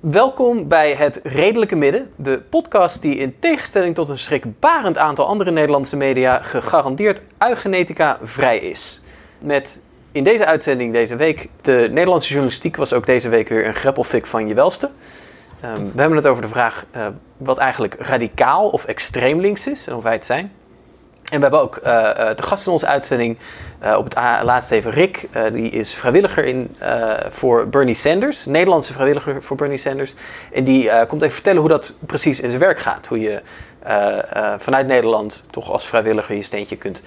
Welkom bij Het Redelijke Midden, de podcast die in tegenstelling tot een schrikbarend aantal andere Nederlandse media gegarandeerd eugenetica vrij is. Met in deze uitzending deze week, de Nederlandse journalistiek was ook deze week weer een greppelfik van je welste. Ehm, we hebben het over de vraag eh, wat eigenlijk radicaal of extreem links is en of wij het zijn. En we hebben ook eh, eh, de gast in onze uitzending eh, op het a- laatst even Rick. Eh, die is vrijwilliger in, eh, voor Bernie Sanders, Nederlandse vrijwilliger voor Bernie Sanders. En die eh, komt even vertellen hoe dat precies in zijn werk gaat. Hoe je eh, eh, vanuit Nederland toch als vrijwilliger je steentje kunt eh,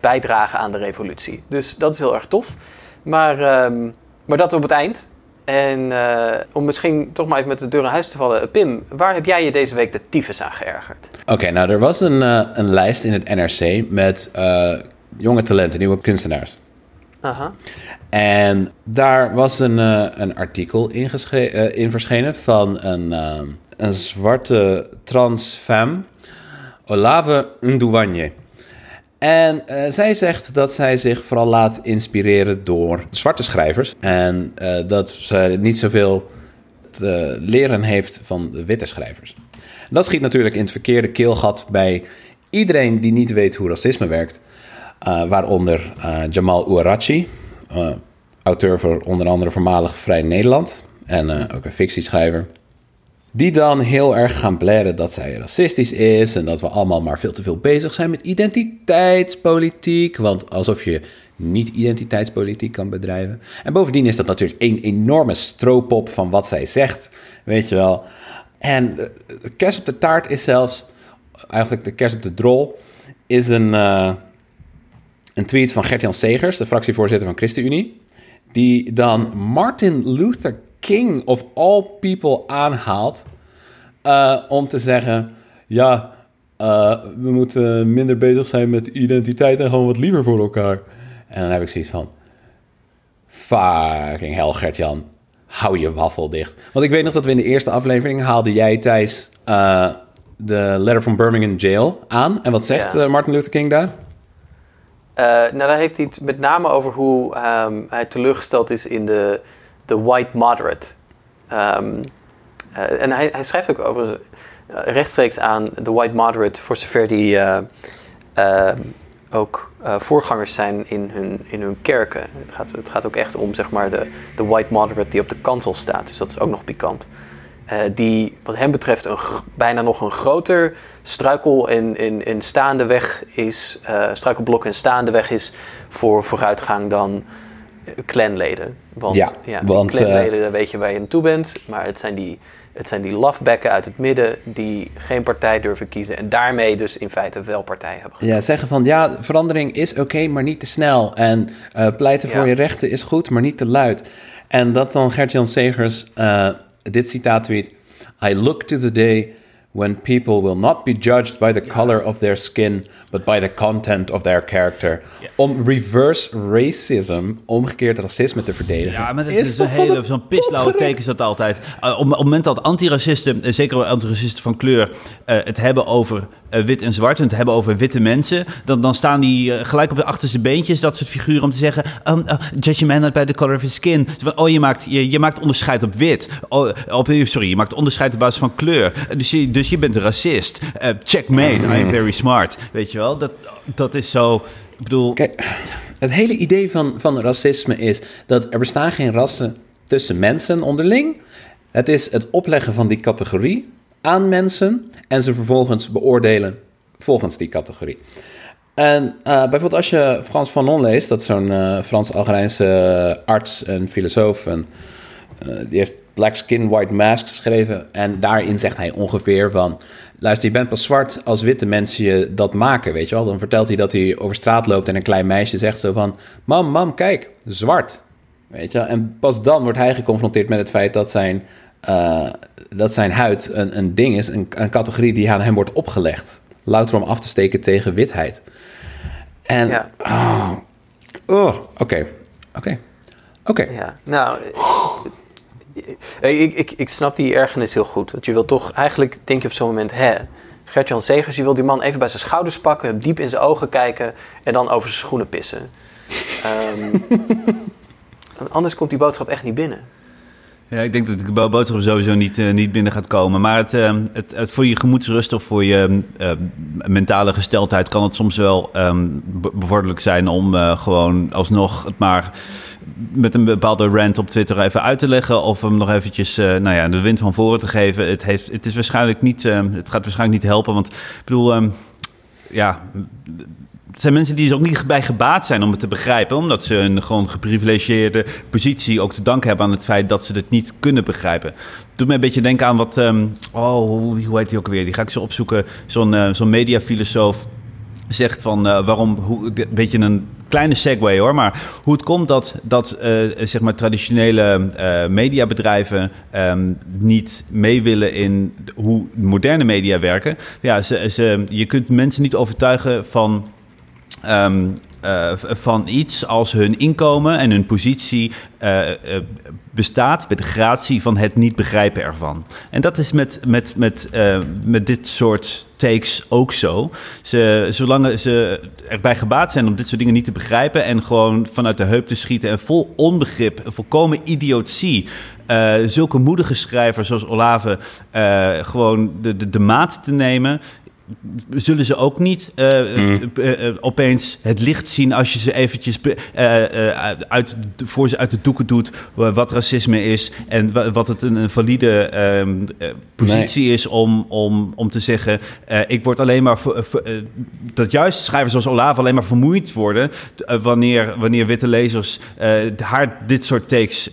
bijdragen aan de revolutie. Dus dat is heel erg tof. Maar, ehm, maar dat op het eind. En eh, om misschien toch maar even met de deur in huis te vallen. Pim, waar heb jij je deze week de tyfus aan geërgerd? Oké, nou er was een, eh, een lijst in het NRC met eh, jonge talenten, nieuwe kunstenaars. Aha. En daar was een, eh, een artikel in, eh, in verschenen van een, eh, een zwarte trans femme, Olave Ndouanye. En eh, zij zegt dat zij zich vooral laat inspireren door zwarte schrijvers. En eh, dat ze niet zoveel te leren heeft van de witte schrijvers. Dat schiet natuurlijk in het verkeerde keelgat bij iedereen die niet weet hoe racisme werkt. Eh, waaronder Jamal Ouarachi, auteur voor onder andere voormalig Vrij Nederland en ook een fictieschrijver. Die dan heel erg gaan blaren dat zij racistisch is en dat we allemaal maar veel te veel bezig zijn met identiteitspolitiek. Want alsof je niet identiteitspolitiek kan bedrijven. En bovendien is dat natuurlijk een enorme stroopop van wat zij zegt, weet je wel. En eh, de kerst op de taart is zelfs, eigenlijk de kerst op de drol, is een, eh, een tweet van Gert-Jan Segers, de fractievoorzitter van ChristenUnie. Die dan Martin Luther King of all people aanhaalt eh, om te zeggen: ja, eh, we moeten minder bezig zijn met identiteit en gewoon wat liever voor elkaar. En dan heb ik zoiets van: fucking hell, Gert-Jan, hou je waffel dicht. Want ik weet nog dat we in de eerste aflevering haalde jij Thijs eh, de letter from Birmingham Jail aan. En wat zegt Ja. Martin Luther King daar? Eh, nou, daar heeft hij het met name over hoe ehm, hij teleurgesteld is in de, de white moderate. Ehm, eh, en hij, hij schrijft ook over eh, rechtstreeks aan de white moderate, voor zover die eh, ook voorgangers zijn in hun, in hun kerken. Het gaat, het gaat ook echt om zeg maar, de, de white moderate die op de kansel staat, dus dat is ook nog pikant. Die wat hem betreft een, bijna nog een groter struikel in, in, in staande weg is, struikelblok in staande weg is voor vooruitgang dan clanleden. Want, Ja, ja, want, clanleden, dan weet je waar je naartoe bent, maar het zijn die, het zijn die lafbekken uit het midden die geen partij durven kiezen en daarmee dus in feite wel partij hebben. Ja, zeggen van ja, verandering is oké, maar niet te snel. En eh, pleiten voor Ja. je rechten is goed, maar niet te luid. En dat dan Gert-Jan Segers eh, dit citaat tweet. I look to the day when people will not be judged by the color of their skin, but by the content of their character. Om reverse racism, omgekeerd racisme te verdedigen. Ja, maar dat is een hele zo'n pislauwe teken is dat altijd. Uh, op, op het moment dat antiracisten, eh, zeker antiracisten van kleur, eh, het hebben over eh, wit en zwart en het hebben over witte mensen, dan, dan staan die eh, gelijk op de achterste beentjes, dat soort figuren, om te zeggen, um, uh, judge a man not by the color of his skin. Dus van, oh, je maakt, je, je maakt onderscheid op wit. Oh, op, sorry, je maakt onderscheid op basis van kleur. Eh, Dus je, dus je bent een racist. Eh, checkmate, I'm very smart. Weet je wel, dat, dat is zo... Ik bedoel, Kijk, het hele idee van, van racisme is dat er bestaan geen rassen tussen mensen onderling. Het is het opleggen van die categorie aan mensen en ze vervolgens beoordelen volgens die categorie. En eh, bijvoorbeeld als je Frans Fanon leest, dat is zo'n eh, Frans-Algerijnse arts en filosoof, en, die heeft Black Skin, White Mask geschreven. En daarin zegt hij ongeveer van... Luister, je bent pas zwart als witte mensen je dat maken, weet je wel. Dan vertelt hij dat hij over straat loopt en een klein meisje zegt zo van... Mam, mam, kijk, zwart. Weet je wel. En pas dan wordt hij geconfronteerd met het feit dat zijn, eh, dat zijn huid een, een ding is. Een, een categorie die aan hem wordt opgelegd. Louter om af te steken tegen witheid. En... Ja. Oh, oh, oké, oké. Oké. Ja, nou, ik, ik, ik snap die ergernis heel goed. Want je wil toch, eigenlijk denk je op zo'n moment, hè, Gert-Jan Segers, je wil die man even bij zijn schouders pakken, diep in zijn ogen kijken en dan over zijn schoenen pissen. Ehm, anders komt die boodschap echt niet binnen. Ja, ik denk dat de bo- boodschap sowieso niet, eh, niet binnen gaat komen. Maar het, eh, het, voor je gemoedsrust of voor je eh, mentale gesteldheid kan het soms wel ehm, be- bevorderlijk zijn om eh, gewoon alsnog het maar met een bepaalde rant op Twitter even uit te leggen. Of hem nog eventjes eh, nou ja, de wind van voren te geven. Het, heeft, het, is waarschijnlijk niet, eh, het gaat waarschijnlijk niet helpen. Want ik bedoel, ehm, ja, het zijn mensen die er ook niet bij gebaat zijn om het te begrijpen. Omdat ze een gewoon geprivilegieerde positie ook te danken hebben aan het feit dat ze het niet kunnen begrijpen. Doet me een beetje denken aan wat. ehm, oh, hoe, heet die ook alweer? Die ga ik zo opzoeken. Zo'n eh, zo'n mediafilosoof zegt van eh, waarom. Hoe, een beetje een kleine segue hoor. Maar hoe het komt dat, dat eh, zeg maar traditionele eh, mediabedrijven ehm, niet mee willen in hoe moderne media werken. Ja, ze, ze, je kunt mensen niet overtuigen van ehm, eh, van iets als hun inkomen en hun positie eh, eh, bestaat bij de gratie van het niet begrijpen ervan. En dat is met, met, met, met dit soort takes ook zo. Ze, zolang ze erbij gebaat zijn om dit soort dingen niet te begrijpen en gewoon vanuit de heup te schieten en vol onbegrip, en volkomen idiotie. zulke moedige schrijvers zoals Olave gewoon de, de, de maat te nemen zullen ze ook niet eh, eh, eh, opeens het licht zien als je ze eventjes uit, voor ze uit de doeken doet wa- wat racisme is en wa- wat het een, een valide ehm, eh, positie is om, om, om te zeggen ik word alleen maar dat juist schrijvers zoals Olave alleen maar vermoeid worden wanneer, wanneer witte lezers haar dit soort takes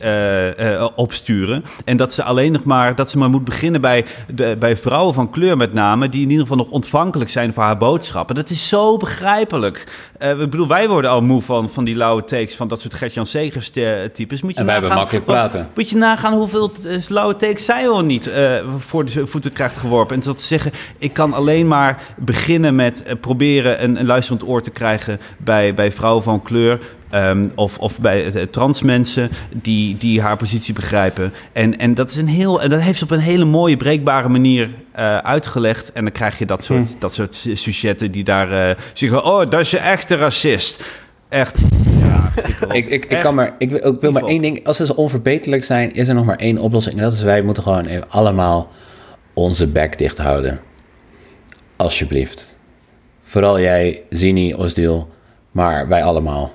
opsturen. En dat ze alleen nog maar dat ze maar moet beginnen bij, de, bij vrouwen van kleur met name die in ieder geval nog ontvankelijk zijn voor haar boodschappen. Dat is zo begrijpelijk. Eh, ik bedoel, wij worden al moe van, van die lauwe takes van dat soort Gert-Jan Segers eh, types. Moet je En wij hebben nagaan- makkelijk wat- praten. Moet je nagaan hoeveel eh, lauwe takes zij al niet voor de voeten krijgt geworpen. En dat te zeggen, ik kan alleen maar beginnen met proberen een, een luisterend oor te krijgen bij, bij vrouwen van kleur. Ehm, of, of bij eh, trans mensen die, die haar positie begrijpen. En, en dat is een heel. En dat heeft ze op een hele mooie, breekbare manier eh, uitgelegd. En dan krijg je dat soort, dat soort sujetten die daar eh, zeggen: Oh, dat is je echte racist. Echt. Ja. Ik, ik, ik, kan maar, ik, wil- ik wil maar één ding. Als ze onverbeterlijk zijn, is er nog maar één oplossing. En dat is wij moeten gewoon even allemaal onze bek dicht houden. Alsjeblieft. Vooral jij, Zini, Osdeel. Maar wij allemaal.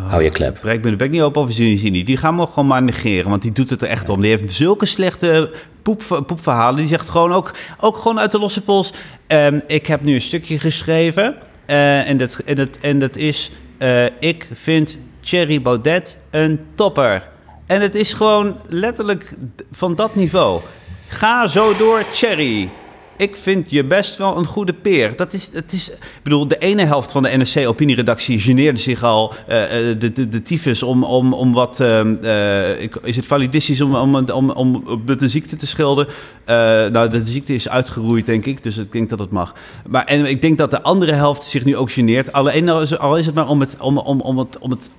Hou je klep. Breek me de bek niet open over Zini. Die gaan we gewoon maar negeren. Want die doet het er echt om. Die heeft zulke slechte poep, poepverhalen. Die zegt gewoon ook, ook gewoon uit de losse pols. ehm, ik heb nu een stukje geschreven. eh, en, dat, en, dat, en dat is... eh, ik vind Thierry Baudet een topper. En het is gewoon letterlijk van dat niveau. Ga zo door, Thierry. Ik vind je best wel een goede peer. Dat is, het is, ik bedoel, de ene helft van de NRC-opinieredactie geneerde zich al eh, eh, de, de, de tyfus om, om, om wat, ehm, eh, is het validistisch om, om, om, om met de ziekte te schelden? Eh, nou, de ziekte is uitgeroeid, denk ik, dus ik denk dat het mag. Maar en ik denk dat de andere helft zich nu ook geneert. Alleen al is, het maar om, het, om, om, om, om, het,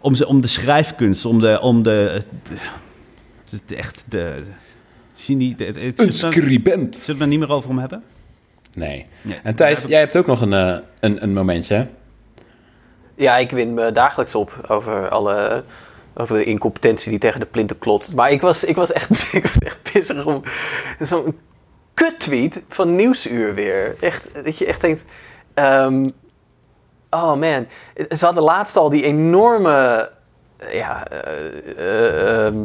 om, ze, om de schrijfkunst, om de, om de, de, echt de, het- Een scribent. Zullen we het er niet meer over hem hebben? Nee. Nee. En Thijs, jij hebt ook nog een, eh, een, een momentje? Ja, ik win me dagelijks op over alle over de incompetentie die tegen de plinten klotst. Maar ik was, ik was, echt, ik was echt pissig om zo'n kut-tweet van Nieuwsuur weer. Echt, dat je echt denkt... ehm, oh man, ze hadden laatst al die enorme... Ja, ehm,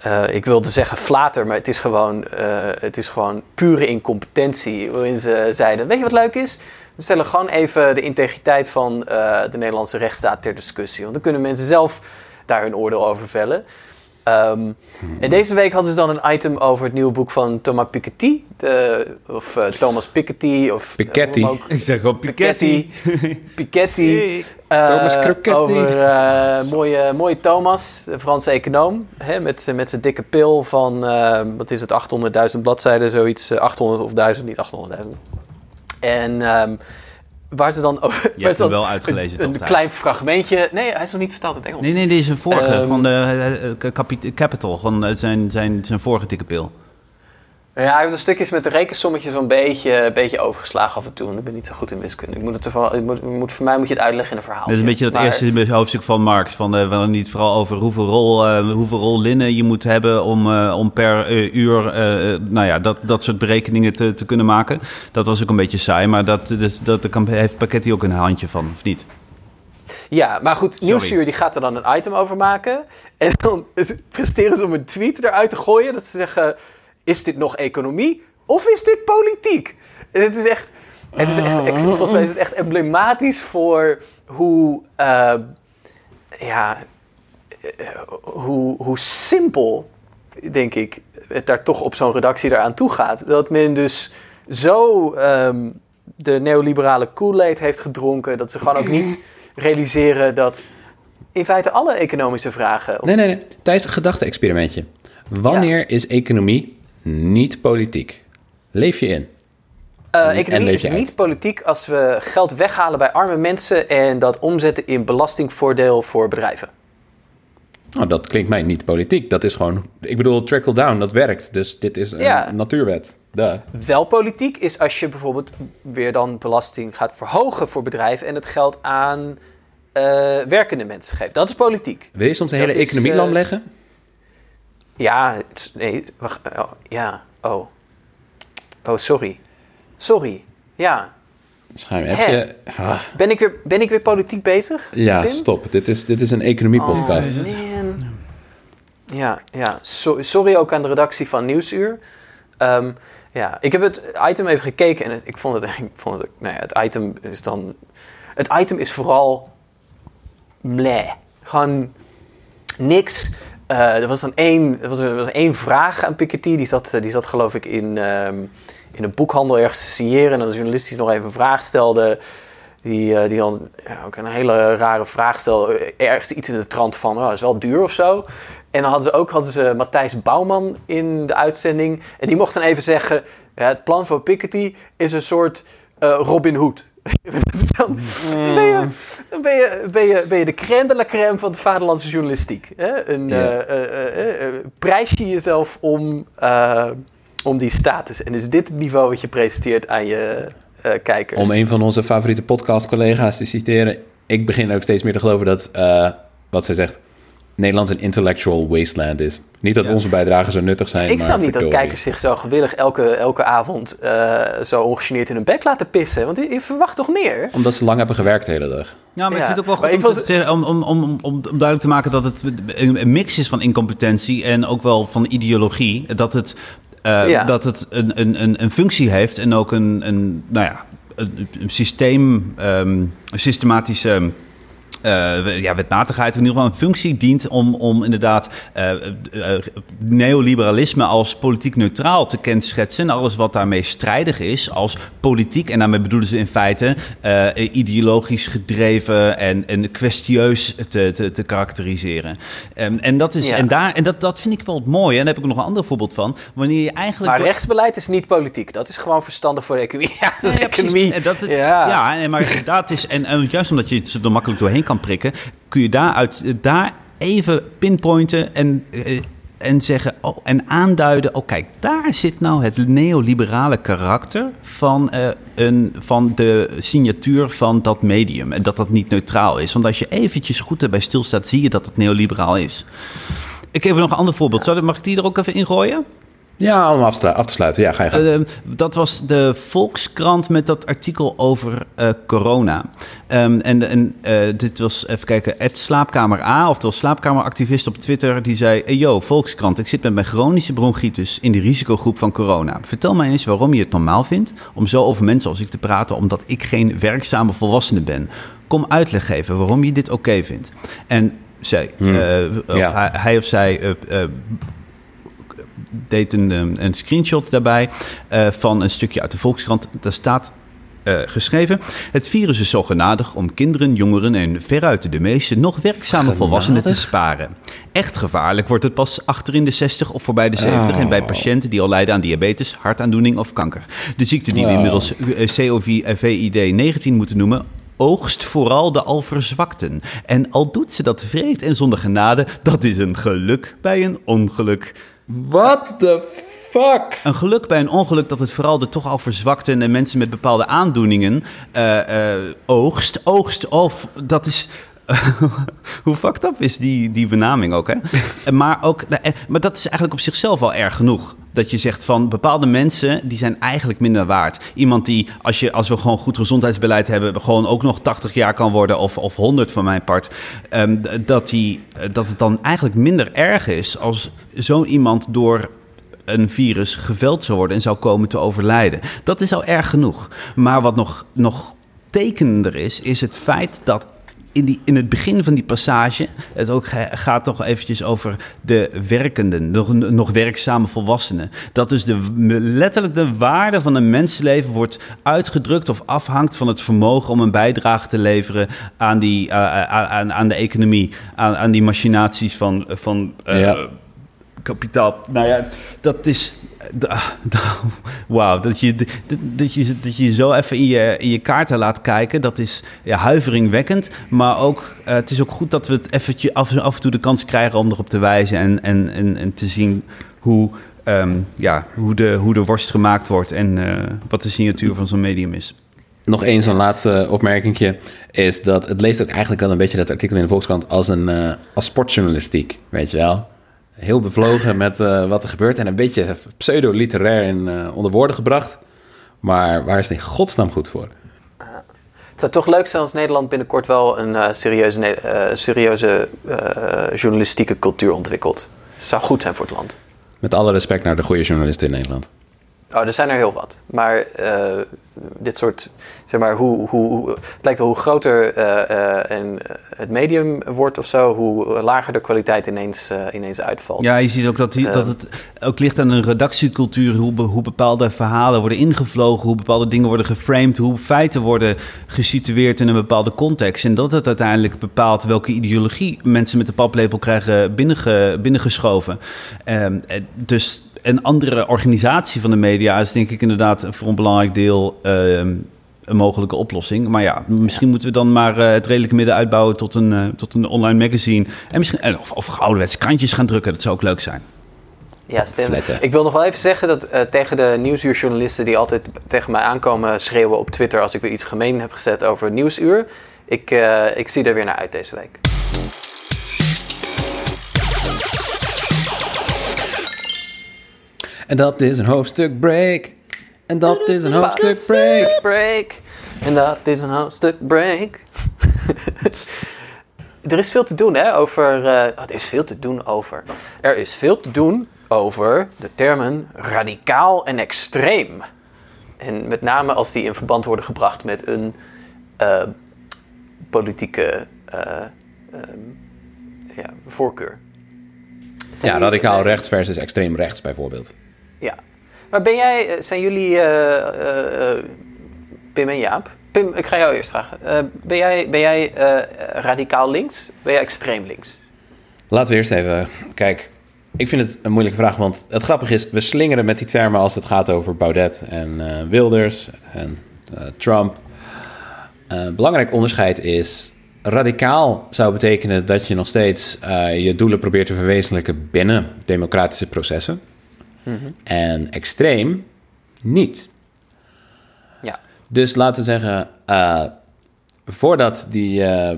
eh, ik wilde zeggen flater, maar het is, gewoon, eh, het is gewoon pure incompetentie. Waarin ze zeiden, weet je wat leuk is? We stellen gewoon even de integriteit van eh, de Nederlandse rechtsstaat ter discussie. Want dan kunnen mensen zelf daar hun oordeel over vellen. Ehm, En deze week hadden ze dan een item over het nieuwe boek van Thomas Piketty. De, of eh, Thomas Piketty. Of, eh, Piketty. ook- Ik zeg gewoon Piketty. Piketty. Hey. Eh, Thomas Kroketti. Over eh, mooie, mooie Thomas, de Franse econoom. Hè, met, met zijn dikke pil van, eh, wat is het, 800.000 bladzijden, zoiets. eh, 800 of 1000, niet 800.000. En ehm, waar ze dan over... waar hebt ze hem wel uitgelezen, Een, klein fragmentje... Nee, hij is nog niet vertaald in het Engels. Nee, nee, dit is een vorige, Ehm, van de eh, eh, Capi- Capital, van eh, zijn, zijn, zijn vorige dikke pil. Ja, hij heeft een stukjes met de rekensommetjes een beetje, een beetje overgeslagen af en toe. En ik ben niet zo goed in wiskunde. Ik moet het ervan, ik moet, ik moet, voor mij moet je het uitleggen in een verhaal. Dat is een beetje dat Maar- eerste hoofdstuk van Marx. Van, eh, wel niet vooral over hoeveel rol, eh, hoeveel rol linnen je moet hebben om, eh, om per uur nou ja, dat, dat soort berekeningen te, te kunnen maken. Dat was ook een beetje saai, maar dat, dus, dat, kan- heeft Paketty ook een handje van, of niet? Ja, maar goed, Nieuwsuur die gaat er dan een item over maken. En dan presteren ze om een tweet eruit te gooien. Dat ze zeggen, is dit nog economie of is dit politiek? En het is echt, het is echt, ik- volgens mij is het echt emblematisch voor hoe, eh, ja, eh, hoe, hoe simpel, denk ik, het daar toch op zo'n redactie eraan toe gaat. Dat men dus zo ehm, de neoliberale Kool-Aid heeft gedronken, dat ze gewoon ook niet realiseren dat in feite alle economische vragen. Nee, nee, nee. Tijdens een gedachte-experimentje. Wanneer is economie niet politiek? Leef je in? Eh, en economie is niet politiek als we geld weghalen bij arme mensen en dat omzetten in belastingvoordeel voor bedrijven. Nou, dat klinkt mij niet politiek. Dat is gewoon... Ik bedoel, trickle-down, dat werkt. Dus dit is een Ja. natuurwet. Duh. Wel politiek is als je bijvoorbeeld weer dan belasting gaat verhogen voor bedrijven en het geld aan eh, werkende mensen geeft. Dat is politiek. Wil je soms de Dat hele is, economie eh, lam leggen? Ja, het nee, wacht, oh, ja, oh. Oh, sorry. Sorry, ja. Schuim, heb Hè? je... Ah, Ben ik weer, ben ik weer politiek bezig? ja, Pim? stop. Dit is, dit is een economie-podcast. Oh, man. Ja, ja. So- sorry ook aan de redactie van Nieuwsuur. Ehm, ja, ik heb het item even gekeken en het- ik vond het, ik vond het, nou ja, het item is dan, het item is vooral meh. Gewoon niks. Eh, er was dan één, er was, er was één vraag aan Piketty, die zat, eh, die zat geloof ik in, ehm, in een boekhandel ergens te signeren en dan de journalist die nog even een vraag stelde. Die, eh, die dan ja, ook een hele rare vraag stelde. Ergens iets in de trant van, oh, is wel duur of zo. En dan hadden ze ook hadden ze Matthijs Bouwman in de uitzending. En die mocht dan even zeggen, ja, het plan van Piketty is een soort eh, Robin Hood. Dus dan ben, je, dan ben, je, ben, je, ben je de crème de la crème van de vaderlandse journalistiek. Hè? Een, Ja. eh, eh, eh, prijs je jezelf om, om die status. En is dit het niveau wat je presenteert aan je kijkers? Om een van onze favoriete podcast-collega's te citeren. Ik begin ook steeds meer te geloven dat, wat zij zegt, Nederland een intellectual wasteland is. Niet dat Ja. onze bijdragen zo nuttig zijn, Ik maar snap niet dat kijkers zich zo gewillig elke, elke avond eh, zo ongegeneerd in hun bek laten pissen. Want je, je verwacht toch meer? Omdat ze lang hebben gewerkt de hele dag. Ja, maar Ja, ik vind het ook wel goed om, was- te zeggen- om, om, om, om, om duidelijk te maken dat het een, een mix is van incompetentie en ook wel van ideologie. Dat het, eh, Ja. dat het een, een, een, een functie heeft en ook een, een, nou ja, een, een systeem, ehm, een systematische eh, ja, wetmatigheid, in ieder geval een functie dient om, om inderdaad eh, eh, neoliberalisme als politiek neutraal te kenschetsen. En alles wat daarmee strijdig is als politiek, en daarmee bedoelen ze in feite ideologisch gedreven en, en kwestieus te, te, te karakteriseren. Ehm, en dat, is, Ja. en daar, en dat, dat vind ik wel het mooie. En daar heb ik nog een ander voorbeeld van. Wanneer je eigenlijk. Maar rechtsbeleid is niet politiek. Dat is gewoon verstandig voor de economie. Ja, dat is Ja, economie. dat, ja. maar dat is, en, en juist omdat je het er makkelijk doorheen kan prikken, kun je daaruit, daar even pinpointen en, eh, en zeggen oh, en aanduiden: oh, kijk, daar zit nou het neoliberale karakter van, eh, een, van de signatuur van dat medium. En dat dat niet neutraal is. Want als je eventjes goed erbij stilstaat, zie je dat het neoliberaal is. Ik heb nog een ander voorbeeld. Zou, mag ik die er ook even ingooien? Ja, om af te, af te sluiten. Ja, ga je gang. Eh, dat was de Volkskrant met dat artikel over eh, corona. Ehm, en en eh, dit was, even kijken, het Slaapkamer A, oftewel slaapkameractivist op Twitter, die zei... Hey yo, Volkskrant, ik zit met mijn chronische bronchitis in de risicogroep van corona. Vertel mij eens waarom je het normaal vindt om zo over mensen als ik te praten... omdat ik geen werkzame volwassene ben. Kom uitleg geven waarom je dit oké vindt. En zij, Hmm. eh, Ja. hij, hij of zij deed een, ehm, een screenshot daarbij eh, van een stukje uit de Volkskrant. Daar staat eh, geschreven. Het virus is zo genadig om kinderen, jongeren en veruit de meeste nog werkzame volwassenen te sparen. Echt gevaarlijk wordt het pas achter in de 60 of voorbij de 70 en bij patiënten die al lijden aan diabetes, hartaandoening of kanker. De ziekte die we Oh. inmiddels eh, COVID-19 moeten noemen, oogst vooral de al verzwakten. En al doet ze dat vreed en zonder genade, dat is een geluk bij een ongeluk. What the fuck? Een geluk bij een ongeluk dat het vooral de toch al verzwakten en mensen met bepaalde aandoeningen eh, oogst. Oogst, of dat is. Hoe fucked up is die, die benaming ook, hè? maar, ook, eh, maar dat is eigenlijk op zichzelf al erg genoeg. Dat je zegt van bepaalde mensen, die zijn eigenlijk minder waard. Iemand die, als, je, als we gewoon goed gezondheidsbeleid hebben... gewoon ook nog 80 jaar kan worden of, of 100 van mijn part... ehm, dat, die, eh, dat het dan eigenlijk minder erg is... als zo iemand door een virus geveld zou worden en zou komen te overlijden. Dat is al erg genoeg. Maar wat nog, nog tekenender is, is het feit dat in, die, in het begin van die passage, het ook ga- gaat toch eventjes over de werkenden, nog, nog werkzame volwassenen. Dat dus de, letterlijk de waarde van een mensenleven wordt uitgedrukt of afhangt van het vermogen om een bijdrage te leveren aan, die, eh, aan, aan de economie, aan, aan die machinaties van, van eh. Kapitaal. Nou ja, dat is. Wauw, dat je, dat, je, dat je zo even in je, in je kaarten laat kijken, dat is ja, huiveringwekkend. Maar ook, eh, het is ook goed dat we het eventje af, af en toe de kans krijgen om erop te wijzen en, en, en, en te zien hoe, ehm, ja, hoe, de, hoe de worst gemaakt wordt en eh, wat de signatuur van zo'n medium is. Nog één zo'n laatste opmerkingje is dat het leest ook eigenlijk wel een beetje dat artikel in de Volkskrant als een eh, als sportjournalistiek, weet je wel. Heel bevlogen met eh, wat er gebeurt en een beetje pseudo-literair in eh, onder woorden gebracht. Maar waar is het in godsnaam goed voor? Het zou toch leuk zijn als Nederland binnenkort wel een eh, serieuze, serieuze journalistieke cultuur ontwikkelt. Het zou goed zijn voor het land. Met alle respect naar de goede journalisten in Nederland. Oh, er zijn er heel wat. Maar eh, dit soort, zeg maar, hoe, hoe, het lijkt wel hoe groter eh, en het medium wordt of zo, hoe lager de kwaliteit ineens, ineens uitvalt. Ja, je ziet ook dat, die, Ehm. dat het ook ligt aan een redactiecultuur, hoe, be- hoe bepaalde verhalen worden ingevlogen, hoe bepaalde dingen worden geframed, hoe feiten worden gesitueerd in een bepaalde context. En dat het uiteindelijk bepaalt welke ideologie mensen met de paplepel krijgen binnenge, binnengeschoven. Ehm, eh, dus een andere organisatie van de media is denk ik inderdaad voor een belangrijk deel ehm, een mogelijke oplossing. Maar ja, misschien moeten we dan maar eh, het redelijke midden uitbouwen tot een, eh, tot een online magazine. En misschien, en of, of ouderwets krantjes gaan drukken, dat zou ook leuk zijn. Ja, Fletten. ik wil nog wel even zeggen dat eh, tegen de nieuwsuurjournalisten die altijd tegen mij aankomen schreeuwen op Twitter als ik weer iets gemeen heb gezet over nieuwsuur. Ik, eh, ik zie er weer naar uit deze week. En dat is een hoofdstuk break. En dat is een hoofdstuk break. break. En dat is een hoofdstuk break. er is veel te doen, hè, over... eh, oh, er is veel te doen over... Er is veel te doen over de termen radicaal en extreem. En met name als die in verband worden gebracht met een eh, politieke eh, ehm, ja, voorkeur. Zijn Ja, radicaal rechts versus extreem rechts bijvoorbeeld. Maar ben jij, eh, zijn jullie, eh, eh, Pim en Jaap? Pim, ik ga jou eerst vragen. Ben jij, ben jij radicaal links? Ben jij extreem links? Laten we eerst even... Kijk, ik vind het een moeilijke vraag, want het grappige is... we slingeren met die termen als het gaat over Baudet en Wilders en Trump. Belangrijk onderscheid is... radicaal zou betekenen dat je nog steeds je doelen probeert te verwezenlijken... binnen democratische processen. En extreem niet. Ja. Dus laten we zeggen, eh, voordat die eh,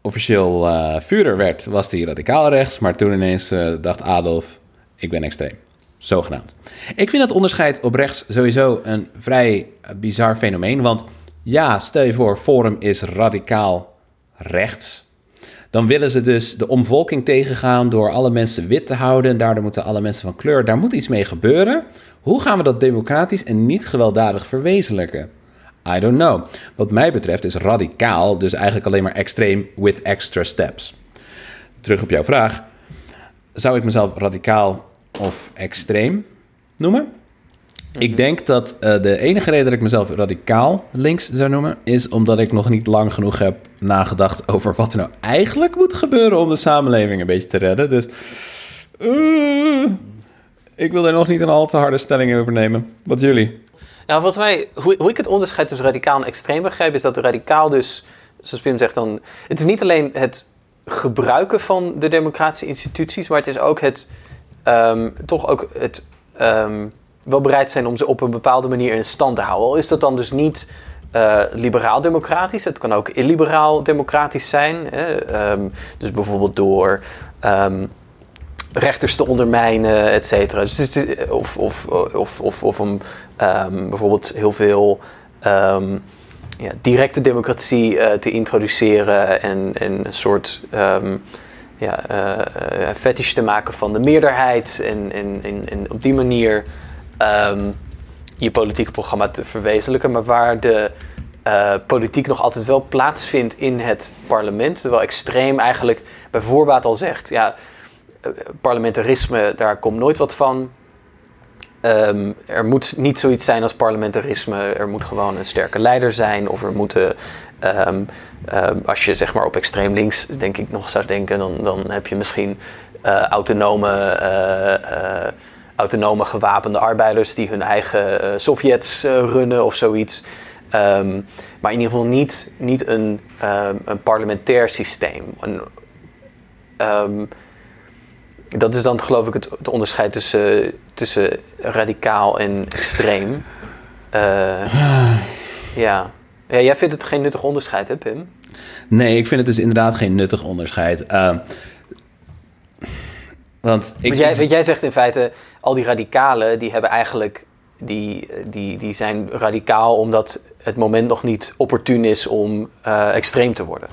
officieel eh Führer werd, was hij radicaal rechts. Maar toen ineens dacht Adolf, ik ben extreem. Zogenaamd. Ik vind dat onderscheid op rechts sowieso een vrij bizar fenomeen. Want ja, stel je voor, Forum is radicaal rechts. Dan willen ze dus de omvolking tegengaan door alle mensen wit te houden. En daardoor moeten alle mensen van kleur. Daar moet iets mee gebeuren. Hoe gaan we dat democratisch en niet gewelddadig verwezenlijken? I don't know. Wat mij betreft is radicaal dus eigenlijk alleen maar extreem with extra steps. Terug op jouw vraag. Zou ik mezelf radicaal of extreem noemen? Ik denk dat eh, de enige reden dat ik mezelf radicaal links zou noemen... is omdat ik nog niet lang genoeg heb nagedacht over wat er nou eigenlijk moet gebeuren... om de samenleving een beetje te redden. Dus eh, ik wil er nog niet een al te harde stelling over nemen. Wat jullie? Ja, volgens mij, hoe, hoe ik het onderscheid tussen radicaal en extreem begrijp, is dat radicaal dus, zoals Pim zegt, dan. Het is niet alleen het gebruiken van de democratische instituties, maar het is ook het. ehm, toch ook het. ehm, wel bereid zijn om ze op een bepaalde manier in stand te houden. Al is dat dan dus niet eh, liberaal-democratisch, het kan ook illiberaal-democratisch zijn. Hè? Ehm, dus bijvoorbeeld door. ehm, rechters te ondermijnen, et cetera. Dus is- of, of, of, of, of om ehm, bijvoorbeeld heel veel ja, directe democratie eh, te introduceren en, en een soort ja, eh, eh, fetish te maken van de meerderheid en, en, en, en op die manier ehm, je politieke programma te verwezenlijken, maar waar de eh, politiek nog altijd wel plaatsvindt in het parlement, terwijl extreem eigenlijk bij voorbaat al zegt, ja, eh, parlementarisme, daar komt nooit wat van. Ehm, er moet niet zoiets zijn als parlementarisme. Er moet gewoon een sterke leider zijn. Of er moeten, ehm, als je zeg maar op extreem links denk ik nog zou denken, dan, dan heb je misschien eh, autonome, autonome gewapende arbeiders die hun eigen eh, Sovjets eh, runnen of zoiets. Ehm, maar in ieder geval niet, niet een, ehm, een parlementair systeem. Een, ehm, dat is dan geloof ik het, het onderscheid tussen, tussen radicaal en extreem. Eh, ja. ja. Jij vindt het geen nuttig onderscheid, hè, Pim? Nee, ik vind het dus inderdaad geen nuttig onderscheid. Want ik, Want jij, want jij zegt in feite, al die radicalen, die hebben eigenlijk... Die, die, die zijn radicaal omdat het moment nog niet opportun is om eh, extreem te worden.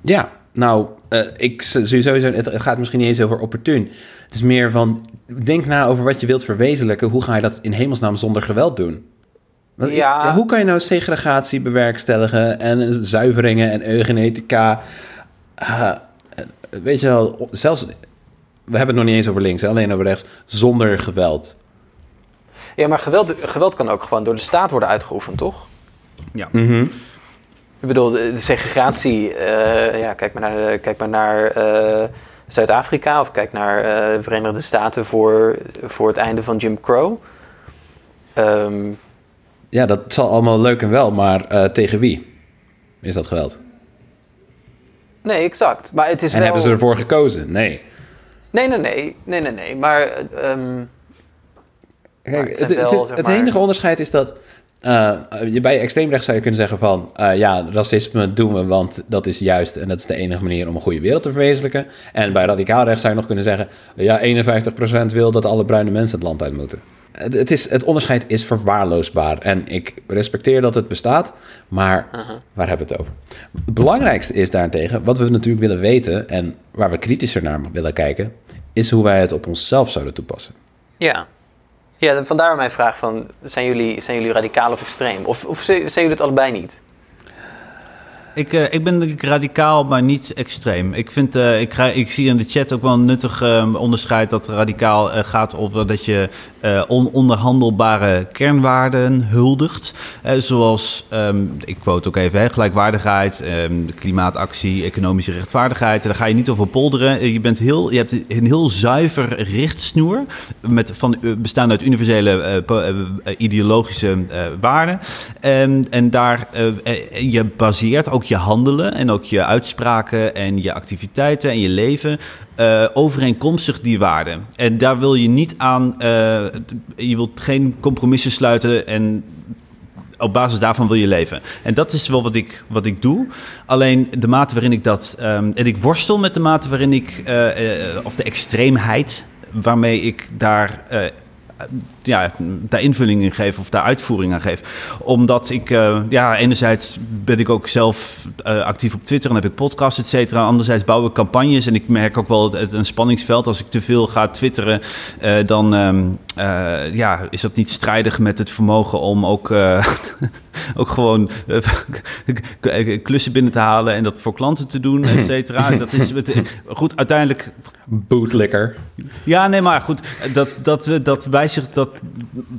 Ja, nou, eh, ik sowieso, het gaat misschien niet eens over opportun. Het is meer van, denk na over wat je wilt verwezenlijken. Hoe ga je dat in hemelsnaam zonder geweld doen? Want Ja. hoe kan je nou segregatie bewerkstelligen en zuiveringen en eugenetica? Eh, weet je wel, zelfs, we hebben het nog niet eens over links, hè, alleen over rechts, zonder geweld. Ja, maar geweld, geweld kan ook gewoon door de staat worden uitgeoefend, toch? Ja. Ik bedoel, de, segregatie, eh, ja, kijk maar naar, kijk maar naar eh, Zuid-Afrika of kijk naar eh, de Verenigde Staten voor, voor het einde van Jim Crow. Ehm, Ja, dat zal allemaal leuk en wel, maar eh, tegen wie is dat geweld? nee, exact. Maar het is En wel... hebben ze ervoor gekozen? Nee. Nee, nee, nee, nee, nee, nee. Maar ehm, Kijk, het het, zijn het, wel, het- zeg het maar- enige onderscheid is dat eh, je bij extreemrechts zou je kunnen zeggen van eh, ja, racisme doen we, want dat is juist en dat is de enige manier om een goede wereld te verwezenlijken. En bij radicaal rechts zou je nog kunnen zeggen ja, 51% wil dat alle bruine mensen het land uit moeten. Het, het, is, het onderscheid is verwaarloosbaar en ik respecteer dat het bestaat, maar waar hebben we het over? Het belangrijkste is daarentegen, wat we natuurlijk willen weten en waar we kritischer naar willen kijken, is hoe wij het op onszelf zouden toepassen. ja. Ja, vandaar mijn vraag van, zijn jullie, zijn jullie radicaal of extreem? Of, of zijn zijn jullie het allebei niet? Ik, eh, ik ben radicaal, maar niet extreem. Ik, vind, eh, ik, ik zie in de chat ook wel een nuttig eh, onderscheid dat radicaal eh, gaat op dat je ononderhandelbare kernwaarden huldigt. Zoals, ehm, ik quote ook even, gelijkwaardigheid, ehm, klimaatactie, economische rechtvaardigheid. Daar ga je niet over polderen. Je, bent heel, je hebt een heel zuiver richtsnoer met, van, bestaande uit universele ideologische waarden. En, daar je baseert ook je handelen en ook je uitspraken en je activiteiten en je leven eh, overeenkomstig die waarden. En daar wil je niet aan, eh, je wilt geen compromissen sluiten en op basis daarvan wil je leven. En dat is wel wat ik, wat ik doe. Alleen de mate waarin ik dat. ehm, en ik worstel met de mate waarin ik. eh, of de extreemheid waarmee ik daar. Ja, daar invulling in geef of daar uitvoering aan geef. Omdat ik, eh, ja, enerzijds ben ik ook zelf eh, actief op Twitter en heb ik podcasts, et cetera. Anderzijds bouw ik campagnes en ik merk ook wel het, het- een spanningsveld. Als ik te veel ga twitteren, eh, dan ehm, eh, ja, is dat niet strijdig met het vermogen om ook... ook gewoon klussen binnen te halen en dat voor klanten te doen, et cetera. Dat is goed. Uiteindelijk Bootlicker. ja, nee, maar goed, dat, dat, dat wijzigt, dat,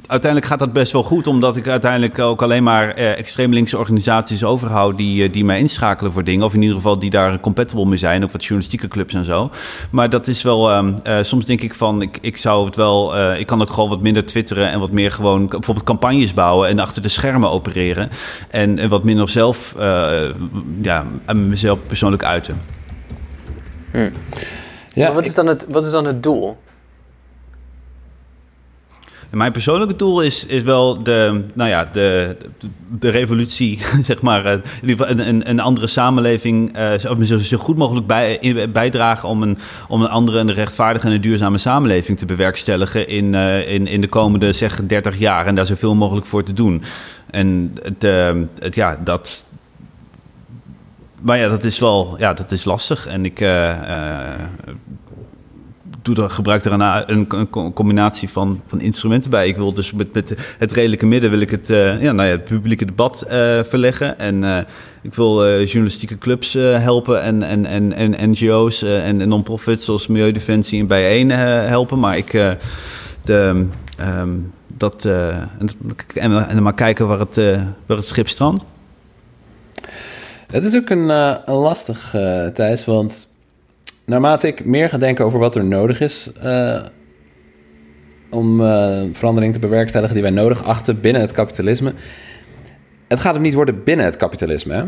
uiteindelijk gaat dat best wel goed, omdat ik uiteindelijk ook alleen maar eh, extreem linkse organisaties overhoud die, eh, die mij inschakelen voor dingen, of in ieder geval die daar compatible mee zijn, ook wat journalistieke clubs en zo. Maar dat is wel, ehm, eh, soms denk ik van, ik, ik zou het wel, eh, ik kan ook gewoon wat minder twitteren en wat meer gewoon bijvoorbeeld campagnes bouwen en achter de schermen opereren en, en wat minder zelf, eh, ja, mezelf persoonlijk uiten. Ja, maar wat is, dan het, wat is dan het doel? Mijn persoonlijke doel is, is wel de, nou ja, de, de revolutie, zeg maar. eh, Een, een, andere samenleving, eh, zo, zo, goed mogelijk bij, bijdragen om een, om een andere rechtvaardige en een duurzame samenleving te bewerkstelligen in, eh, in, in de komende, zeg, 30 jaar. En daar zoveel mogelijk voor te doen. En het, eh, het, ja, dat. Maar ja, dat is wel, ja, dat is lastig. En ik, doe er, gebruik er een, een, een co- combinatie van, van instrumenten bij. Ik wil dus met, met het redelijke midden wil ik het, eh, ja, nou ja, het publieke debat eh, verleggen. En eh, ik wil journalistieke clubs helpen en, en, en, en NGO's en, en non-profits zoals Milieudefensie en Bijeen helpen. Maar ik... de, ehm, dat, en, en, en maar kijken waar het, waar het schip strandt. Het is ook een, lastig, Thijs, want naarmate ik meer ga denken over wat er nodig is eh, om eh, verandering te bewerkstelligen die wij nodig achten binnen het kapitalisme. Het gaat hem niet worden binnen het kapitalisme, hè?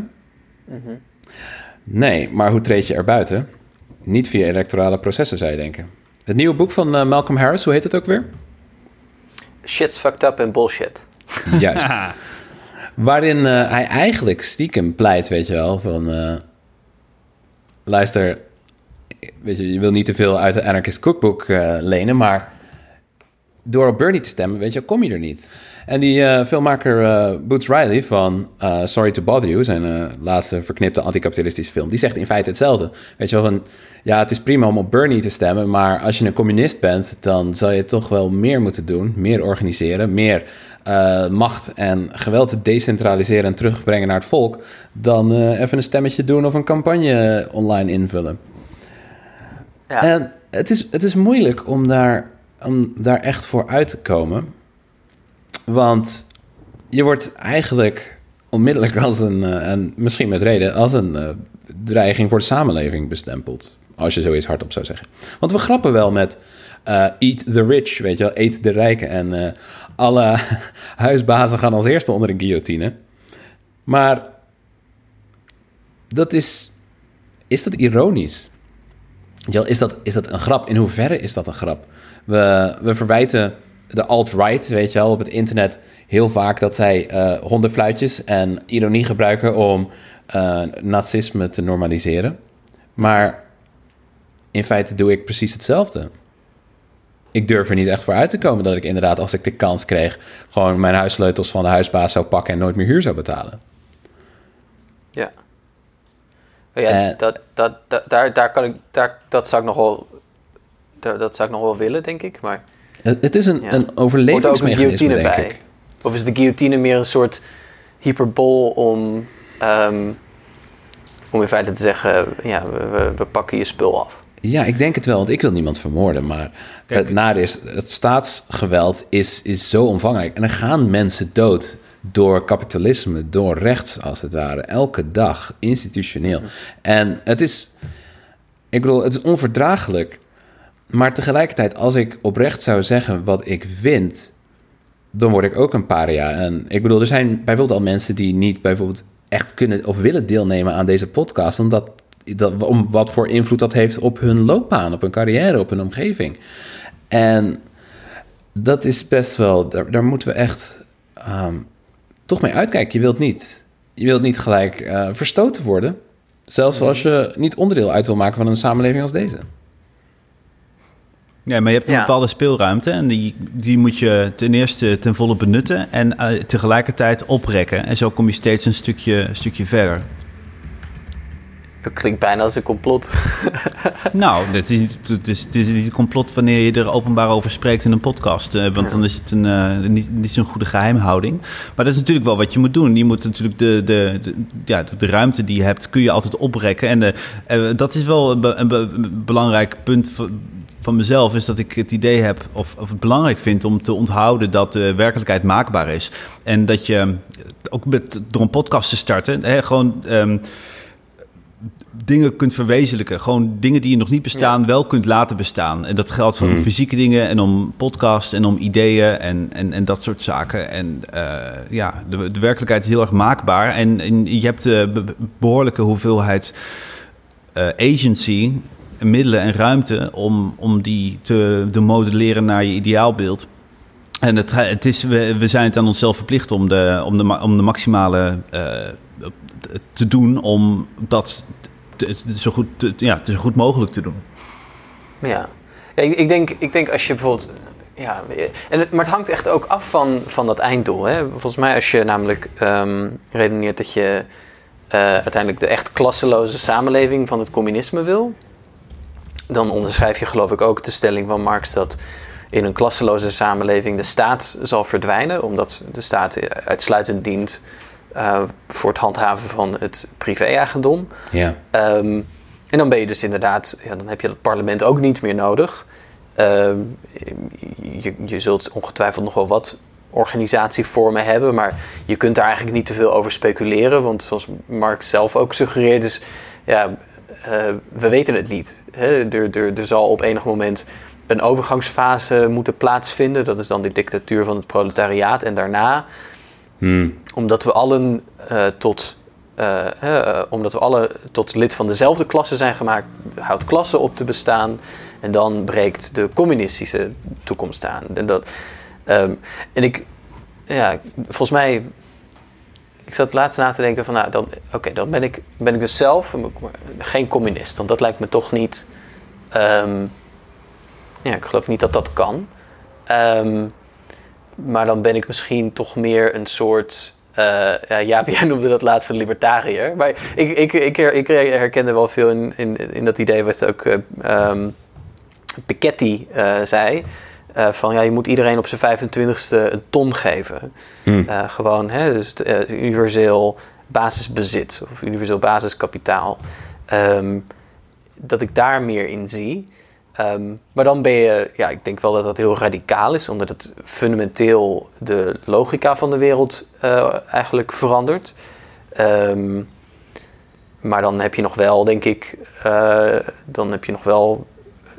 Nee, maar hoe treed je er buiten? Niet via electorale processen, zou je denken. Het nieuwe boek van eh, Malcolm Harris, hoe heet het ook weer? Shit's fucked up en bullshit. Juist. Waarin eh, hij eigenlijk stiekem pleit, weet je wel, van... eh, luister, weet je, je wil niet te veel uit de Anarchist Cookbook eh, lenen, maar door op Bernie te stemmen, weet je, kom je er niet. En die eh, filmmaker eh, Boots Riley van Sorry to Bother You, zijn laatste verknipte anticapitalistische film, die zegt in feite hetzelfde. Weet je wel, ja, het is prima om op Bernie te stemmen, maar als je een communist bent, dan zal je toch wel meer moeten doen, meer organiseren, meer macht en geweld decentraliseren en terugbrengen naar het volk, dan even een stemmetje doen of een campagne online invullen. En het is, het is moeilijk om daar, om daar echt voor uit te komen. Want je wordt eigenlijk onmiddellijk als een, eh, en misschien met reden, als een eh, dreiging voor de samenleving bestempeld. Als je zoiets hardop zou zeggen. Want we grappen wel met eh, eat the rich, weet je wel, eet de rijken. En alle huisbazen gaan als eerste onder de guillotine. Maar dat is, is dat ironisch? Is dat, is dat een grap? In hoeverre is dat een grap? We, we verwijten de alt-right, weet je wel, op het internet heel vaak dat zij eh hondenfluitjes en ironie gebruiken om eh, nazisme te normaliseren. Maar in feite doe ik precies hetzelfde. Ik durf er niet echt voor uit te komen dat ik inderdaad, als ik de kans kreeg, gewoon mijn huissleutels van de huisbaas zou pakken en nooit meer huur zou betalen. Ja. Maar ja, Eh. dat, dat, dat, daar, daar kan ik, daar, dat zou ik nog wel, daar, dat zou ik nog wel willen, denk ik. Maar Het, is een, Ja. een er overlevingsmechanisme, denk bij? ik. Of is de guillotine meer een soort hyperbol om, ehm, om in feite te zeggen, ja, we, we, we pakken je spul af. Ja, ik denk het wel, want ik wil niemand vermoorden. Maar Kijk. het nare is, het staatsgeweld is, is zo omvangrijk. En er gaan mensen dood door kapitalisme, door rechts als het ware. Elke dag, institutioneel. En het is, ik bedoel, het is onverdraaglijk. Maar tegelijkertijd, als ik oprecht zou zeggen wat ik vind, dan word ik ook een paria. En ik bedoel, er zijn bijvoorbeeld al mensen die niet bijvoorbeeld echt kunnen of willen deelnemen aan deze podcast, omdat dat, om wat voor invloed dat heeft op hun loopbaan, op hun carrière, op hun omgeving. En dat is best wel, daar, daar moeten we echt ehm, toch mee uitkijken. Je wilt niet, je wilt niet gelijk eh, verstoten worden, zelfs als je niet onderdeel uit wil maken van een samenleving als deze. Ja, maar je hebt een Ja. bepaalde speelruimte en die, die moet je ten eerste ten volle benutten en eh, tegelijkertijd oprekken. En zo kom je steeds een stukje, een stukje verder. Dat klinkt bijna als een complot. Nou, het is, niet- het, is, het is niet een complot wanneer je er openbaar over spreekt in een podcast. eh, want dan is het een, eh, niet, niet zo'n goede geheimhouding. Maar dat is natuurlijk wel wat je moet doen. Je moet natuurlijk de, de, de, ja, de, de ruimte die je hebt, kun je altijd oprekken. En eh, dat is wel een, be- een, be- een belangrijk punt van, van mezelf. Is dat ik het idee heb, of, of het belangrijk vind om te onthouden dat de werkelijkheid maakbaar is. En dat je ook met, door een podcast te starten, hè, gewoon. ehm, dingen kunt verwezenlijken. Gewoon dingen die je nog niet bestaan, wel kunt laten bestaan. En dat geldt voor Hmm. fysieke dingen en om podcasts en om ideeën en, en, en dat soort zaken. En eh, ja, de, de werkelijkheid is heel erg maakbaar. En, en je hebt be- behoorlijke hoeveelheid eh, agency, middelen en ruimte om, om die te, te modelleren naar je ideaalbeeld. En het, het is, we, we zijn het aan onszelf verplicht om de, om de, om de maximale eh, te doen om dat zo goed, ja, zo goed mogelijk te doen. Ja, ja ik, denk, ik denk als je bijvoorbeeld. Ja, en het, maar het hangt echt ook af van, van dat einddoel. Hè? Volgens mij, als je namelijk ehm, redeneert dat je eh, uiteindelijk de echt klasseloze samenleving van het communisme wil, dan onderschrijf je geloof ik ook de stelling van Marx dat in een klasseloze samenleving de staat zal verdwijnen, omdat de staat uitsluitend dient eh, voor het handhaven van het privé-eigendom. Ja. Ehm, en dan ben je dus inderdaad, ja, dan heb je het parlement ook niet meer nodig. Ehm, je, je zult ongetwijfeld nog wel wat organisatievormen hebben, maar je kunt daar eigenlijk niet te veel over speculeren, want zoals Mark zelf ook suggereert, is ja, eh, we weten het niet. Hè? Er, er, er zal op enig moment een overgangsfase moeten plaatsvinden, dat is dan de dictatuur van het proletariaat, en daarna Hmm. omdat we allen eh, tot eh, eh, omdat we alle tot lid van dezelfde klasse zijn gemaakt, houdt klasse op te bestaan. En dan breekt de communistische toekomst aan. En, dat, ehm, en ik, ja, volgens mij, ik zat laatst na te denken van, nou, dan, oké, dan ben ik, ben ik dus zelf geen communist. Want dat lijkt me toch niet, ehm, ja, ik geloof niet dat dat kan. Ehm, maar dan ben ik misschien toch meer een soort. eh ja, jij noemde dat laatste libertariër. Maar ik, ik, ik, ik herkende wel veel in, in, in dat idee wat ook ehm, Piketty eh, zei. Van ja, je moet iedereen op zijn 25ste een ton geven. Hmm. Gewoon, hè, dus universeel basisbezit of universeel basiskapitaal. Ehm, dat ik daar meer in zie. Ehm, maar dan ben je, ja, ik denk wel dat dat heel radicaal is, omdat het fundamenteel de logica van de wereld eh, eigenlijk verandert. Ehm, maar dan heb je nog wel, denk ik, eh, dan heb je nog wel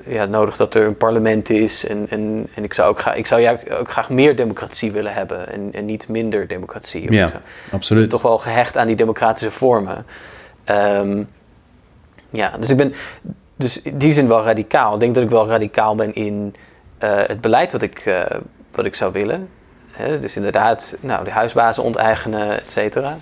ja, nodig dat er een parlement is. En, en, en ik zou ook graag, ik zou ja, ook graag meer democratie willen hebben en, en niet minder democratie. Ja, Zo absoluut. toch wel gehecht aan die democratische vormen. Ehm, ja, dus ik ben dus in die zin wel radicaal. Ik denk dat ik wel radicaal ben in eh, het beleid wat ik, eh, wat ik zou willen. Dus inderdaad, nou, de huisbazen onteigenen, et cetera.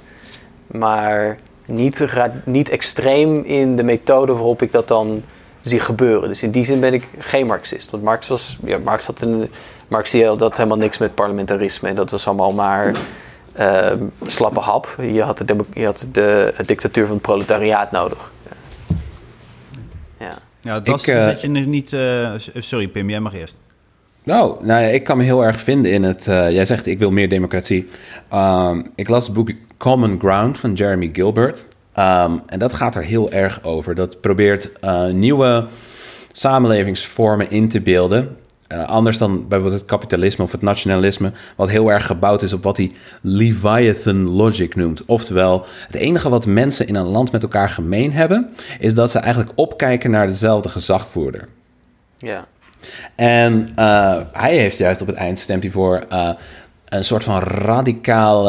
Maar niet, niet extreem in de methode waarop ik dat dan zie gebeuren. Dus in die zin ben ik geen Marxist. Want Marx was, ja, Marx had een, Marx had helemaal niks met parlementarisme. En dat was allemaal maar ehm, slappe hap. Je had, de, je had de dictatuur van het proletariaat nodig. Ja. Dat Ik, eh, zet je nu niet... eh, sorry Pim, jij mag eerst. Nou, nou ja, ik kan me heel erg vinden in het. eh, jij zegt ik wil meer democratie. Ehm, ik las het boek Common Ground van Jeremy Gilbert. Ehm, en dat gaat er heel erg over. Dat probeert nieuwe samenlevingsvormen in te beelden. Eh, anders dan bijvoorbeeld het kapitalisme of het nationalisme, wat heel erg gebouwd is op wat hij Leviathan logic noemt. Oftewel, het enige wat mensen in een land met elkaar gemeen hebben, is dat ze eigenlijk opkijken naar dezelfde gezagvoerder. ja. En eh, hij heeft juist op het eind stemt hij voor eh, een soort van radicaal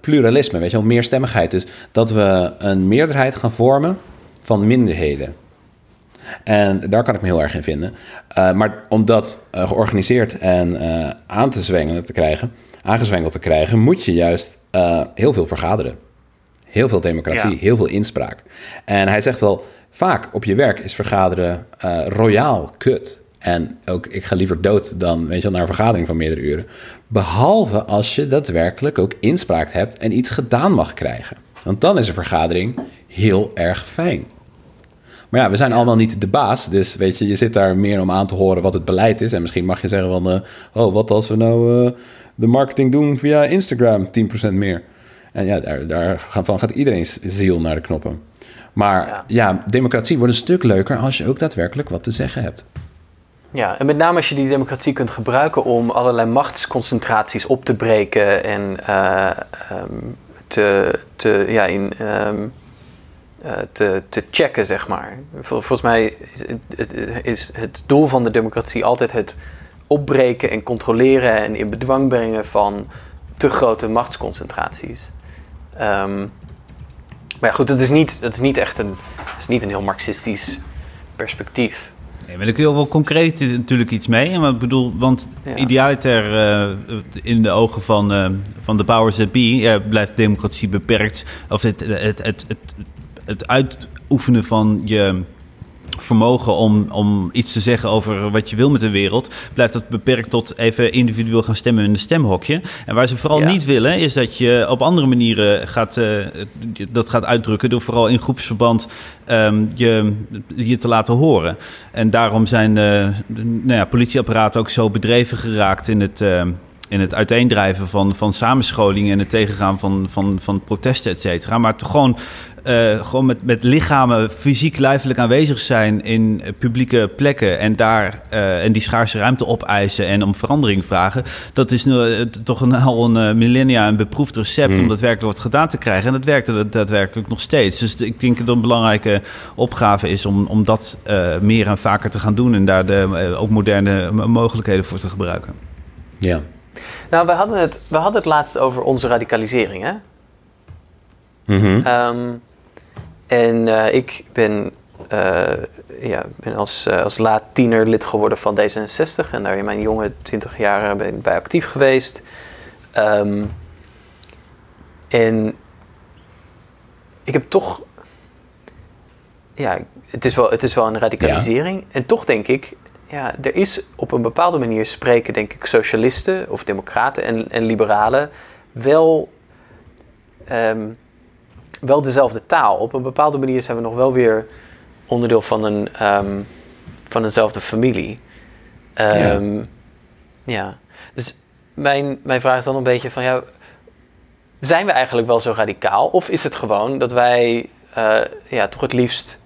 pluralisme, weet je wel, meerstemmigheid. Dus dat we een meerderheid gaan vormen van minderheden. En daar kan ik me heel erg in vinden. Eh, maar om dat eh, georganiseerd en eh, aan te zwengelen te krijgen, aangezwengeld te krijgen, moet je juist heel veel vergaderen. Heel veel democratie, Ja. heel veel inspraak. En hij zegt wel, vaak op je werk is vergaderen royaal kut. En ook, ik ga liever dood dan, weet je wel, naar een vergadering van meerdere uren. Behalve als je daadwerkelijk ook inspraak hebt en iets gedaan mag krijgen. Want dan is een vergadering heel erg fijn. Maar ja, we zijn allemaal niet de baas. Dus weet je, je zit daar meer om aan te horen wat het beleid is. En misschien mag je zeggen van... eh, oh, wat als we nou eh, de marketing doen via Instagram? 10% meer. En ja, daar, daar gaan- van gaat iedereen's ziel naar de knoppen. Maar Ja. ja. democratie wordt een stuk leuker... als je ook daadwerkelijk wat te zeggen hebt. Ja, en met name als je die democratie kunt gebruiken om allerlei machtsconcentraties op te breken en eh, ehm, te, te, ja, in, ehm, eh, te, te checken, zeg maar. Vol- Volgens mij is het, is het doel van de democratie altijd het opbreken en controleren en in bedwang brengen van te grote machtsconcentraties. Ehm, maar ja, goed, het is niet, het is niet echt een, het is niet een heel marxistisch perspectief. Nee, maar daar kun je wel concreet natuurlijk iets mee. Want bedoel, want Ja. idealiter eh, in de ogen van, eh, van de powers that be eh, blijft democratie beperkt. Of het, het, het, het, het, uitoefenen van je vermogen om, om iets te zeggen over wat je wil met de wereld, blijft dat beperkt tot even individueel gaan stemmen in een stemhokje. En waar ze vooral Ja. niet willen, is dat je op andere manieren gaat, eh, dat gaat uitdrukken door vooral in groepsverband ehm, je, je te laten horen. En daarom zijn eh, de nou ja, politieapparaten ook zo bedreven geraakt in het. eh, in het uiteendrijven van, van samenscholingen en het tegengaan van, van, van protesten, et cetera. Maar toch gewoon, eh, gewoon met, met lichamen fysiek lijfelijk aanwezig zijn in eh, publieke plekken en daar eh, en die schaarse ruimte opeisen en om verandering vragen. Dat is nu, toch een, al een millennia een beproefd recept om daadwerkelijk wat gedaan te krijgen. En dat werkte dat daadwerkelijk nog steeds. Dus ik denk dat het een belangrijke opgave is om, om dat eh, meer en vaker te gaan doen en daar de, ook moderne mogelijkheden voor te gebruiken. Ja. Nou, we hadden het, we hadden het laatst over onze radicalisering, hè? Mhm. Ehm, en eh, ik ben, eh, ja, ben als, eh, als laat tiener lid geworden van D66 en daar in mijn jonge twintig jaar ben ik bij actief geweest. Ehm, en ik heb toch, ja, het is wel, het is wel een radicalisering. En toch denk ik, ja, er is op een bepaalde manier spreken, denk ik, socialisten of democraten en, en liberalen wel ehm, wel dezelfde taal. Op een bepaalde manier zijn we nog wel weer onderdeel van, een, ehm, van eenzelfde familie. Ehm, ja. Dus mijn, mijn vraag is dan een beetje van ja, zijn we eigenlijk wel zo radicaal? Of is het gewoon dat wij eh, ja, toch het liefst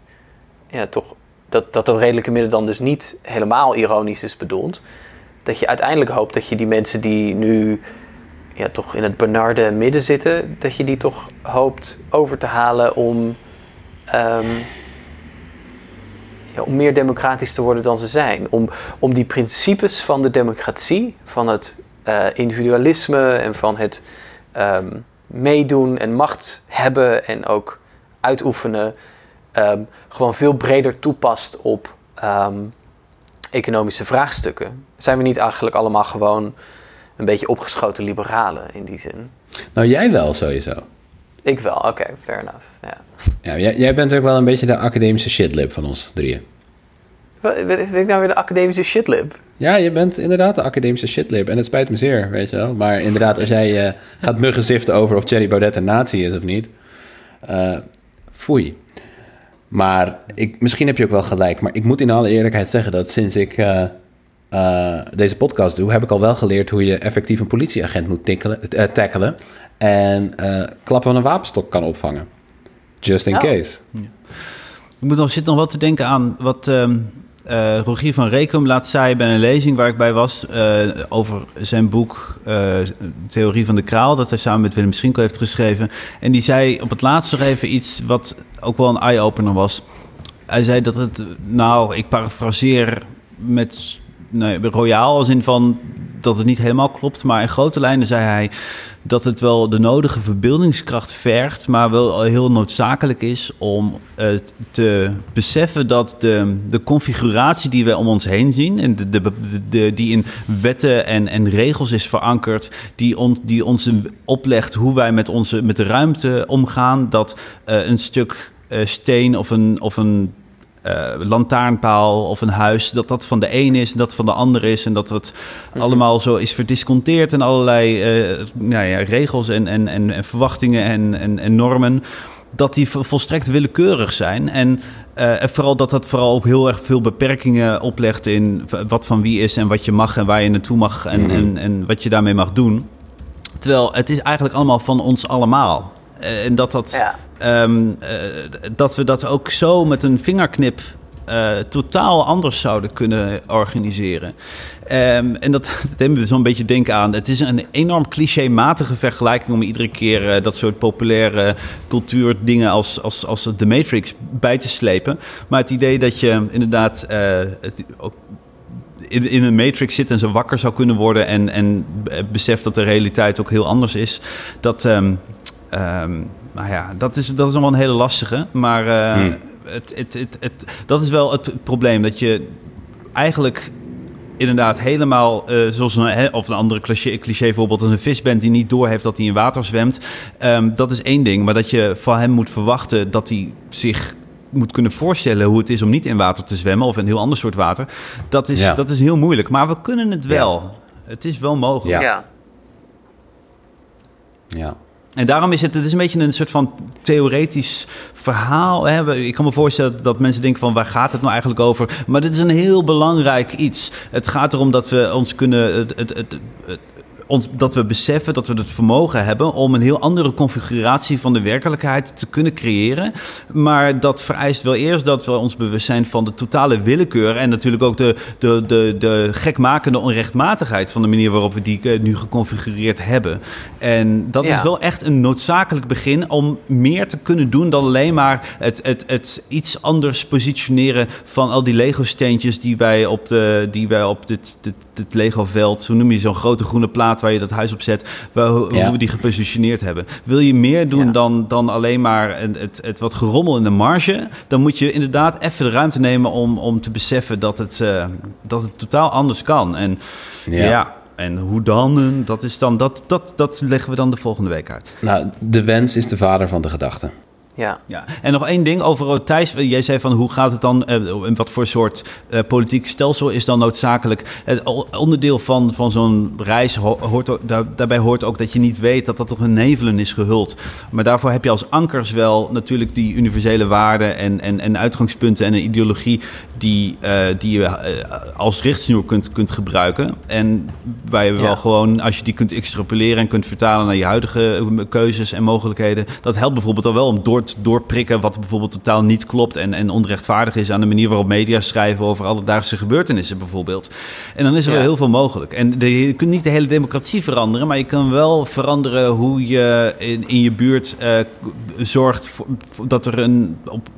ja, toch, dat, dat het redelijke midden dan dus niet helemaal ironisch is bedoeld. Dat je uiteindelijk hoopt dat je die mensen die nu ja, toch in het benarde midden zitten, dat je die toch hoopt over te halen om, ehm, ja, om meer democratisch te worden dan ze zijn. Om, om die principes van de democratie, van het eh, individualisme en van het ehm, meedoen en macht hebben en ook uitoefenen, ehm, gewoon veel breder toepast op economische vraagstukken. Zijn we niet eigenlijk allemaal gewoon een beetje opgeschoten liberalen in die zin? Nou, jij wel sowieso. Ik wel, oké, fair enough. Ja. Ja, jij, jij bent ook wel een beetje de academische shitlip van ons drieën. Wat is ik nou weer de academische shitlib? Ja, je bent inderdaad de academische shitlip. En het spijt me zeer, weet je wel. Maar inderdaad, als jij eh, gaat muggen ziften over of Thierry Baudet een nazi is of niet... eh foei. Maar ik, misschien heb je ook wel gelijk. Maar ik moet in alle eerlijkheid zeggen dat sinds ik eh, eh, deze podcast doe... heb ik al wel geleerd hoe je effectief een politieagent moet tikkelen, eh, tackelen... en eh, klappen van een wapenstok kan opvangen. Just in Oh. case. Ik moet nog, zit nog wel te denken aan wat ehm, eh, Rogier van Rekum laatst zei bij een lezing waar ik bij was. eh, over zijn boek eh, Theorie van de Kraal, dat hij samen met Willem Schinkel heeft geschreven. En die zei op het laatst nog even iets wat ook wel een eye-opener was. Hij zei dat het, nou, ik parafraseer met nee, royaal, als in van dat het niet helemaal klopt. Maar in grote lijnen zei hij dat het wel de nodige verbeeldingskracht vergt, maar wel heel noodzakelijk is om eh, te beseffen dat de, de configuratie die we om ons heen zien, en de, de, die in wetten en, en regels is verankerd, die, die ons oplegt hoe wij met, onze, met de ruimte omgaan, dat eh, een stuk eh, steen of een, of een eh, lantaarnpaal of een huis, dat dat van de een is en dat van de ander is. En dat het allemaal zo is verdisconteerd en allerlei eh, nou ja, regels en, en, en, en verwachtingen en, en, en normen. dat die vo- volstrekt willekeurig zijn. En, eh, en vooral dat dat vooral ook heel erg veel beperkingen oplegt in wat van wie is en wat je mag en waar je naartoe mag en, en, en wat je daarmee mag doen. Terwijl het is eigenlijk allemaal van ons allemaal. Eh, en dat, dat, Ja. ehm, eh, dat we dat ook zo met een vingerknip eh, totaal anders zouden kunnen organiseren. Ehm, en dat, dat deed me zo'n beetje denken aan. Het is een enorm clichématige vergelijking om iedere keer dat soort populaire cultuurdingen als, als, als The Matrix bij te slepen. Maar het idee dat je inderdaad het, ook in, in een matrix zit en zo wakker zou kunnen worden en, en beseft dat de realiteit ook heel anders is. Dat, ehm, ehm, nou ja, dat is, dat is nog wel een hele lastige. Maar eh, Hmm. het, het, het, het, dat is wel het probleem. Dat je eigenlijk inderdaad helemaal, eh, zoals een, hè, of een andere cliché, cliché voorbeeld, als een vis bent die niet doorheeft dat hij in water zwemt. Ehm, dat is één ding. Maar dat je van hem moet verwachten dat hij zich moet kunnen voorstellen hoe het is om niet in water te zwemmen of in een heel ander soort water. Dat is, Ja. dat is heel moeilijk. Maar we kunnen het wel. Het is wel mogelijk. Ja. Ja. En daarom is het, het is een beetje een soort van theoretisch verhaal. Hè. Ik kan me voorstellen dat mensen denken van waar gaat het nou eigenlijk over? Maar dit is een heel belangrijk iets. Het gaat erom dat we ons kunnen... Het, het, het- ons, dat we beseffen dat we het vermogen hebben om een heel andere configuratie van de werkelijkheid te kunnen creëren. Maar dat vereist wel eerst dat we ons bewust zijn van de totale willekeur. En natuurlijk ook de, de, de, de gekmakende onrechtmatigheid van de manier waarop we die eh, nu geconfigureerd hebben. En dat Ja. is wel echt een noodzakelijk begin om meer te kunnen doen dan alleen maar het, het, het iets anders positioneren van al die Lego-steentjes die wij op, de, die wij op dit, dit, dit Lego-veld, hoe noem je zo'n grote groene plaat waar je dat huis op zet, waar, hoe Ja. we die gepositioneerd hebben. Wil je meer doen Ja. dan, dan alleen maar het, het, het wat gerommel in de marge, dan moet je inderdaad even de ruimte nemen om, om te beseffen dat het, eh, dat het totaal anders kan. En ja. Ja. en hoe dan? Dat, is dan dat, dat, dat leggen we dan de volgende week uit. Nou, de wens is de vader van de gedachte. Ja. Ja, en nog één ding over eh, Thijs. Jij zei van hoe gaat het dan, eh, en wat voor soort eh, politiek stelsel is dan noodzakelijk? Het onderdeel van, van zo'n reis ho- hoort daar, daarbij hoort ook dat je niet weet dat dat toch een nevelen is gehuld. Maar daarvoor heb je als ankers wel natuurlijk die universele waarden en, en, en uitgangspunten en een ideologie die, eh, die je eh, als richtsnoer kunt, kunt gebruiken. En waar je Ja. wel gewoon, als je die kunt extrapoleren en kunt vertalen naar je huidige eh, keuzes en mogelijkheden, dat helpt bijvoorbeeld al wel om door doorprikken wat bijvoorbeeld totaal niet klopt en, en onrechtvaardig is aan de manier waarop media schrijven over alledaagse gebeurtenissen bijvoorbeeld. En dan is er Ja. wel heel veel mogelijk. En de, je kunt niet de hele democratie veranderen, maar je kan wel veranderen hoe je in, in je buurt eh, zorgt voor, dat, er een, op,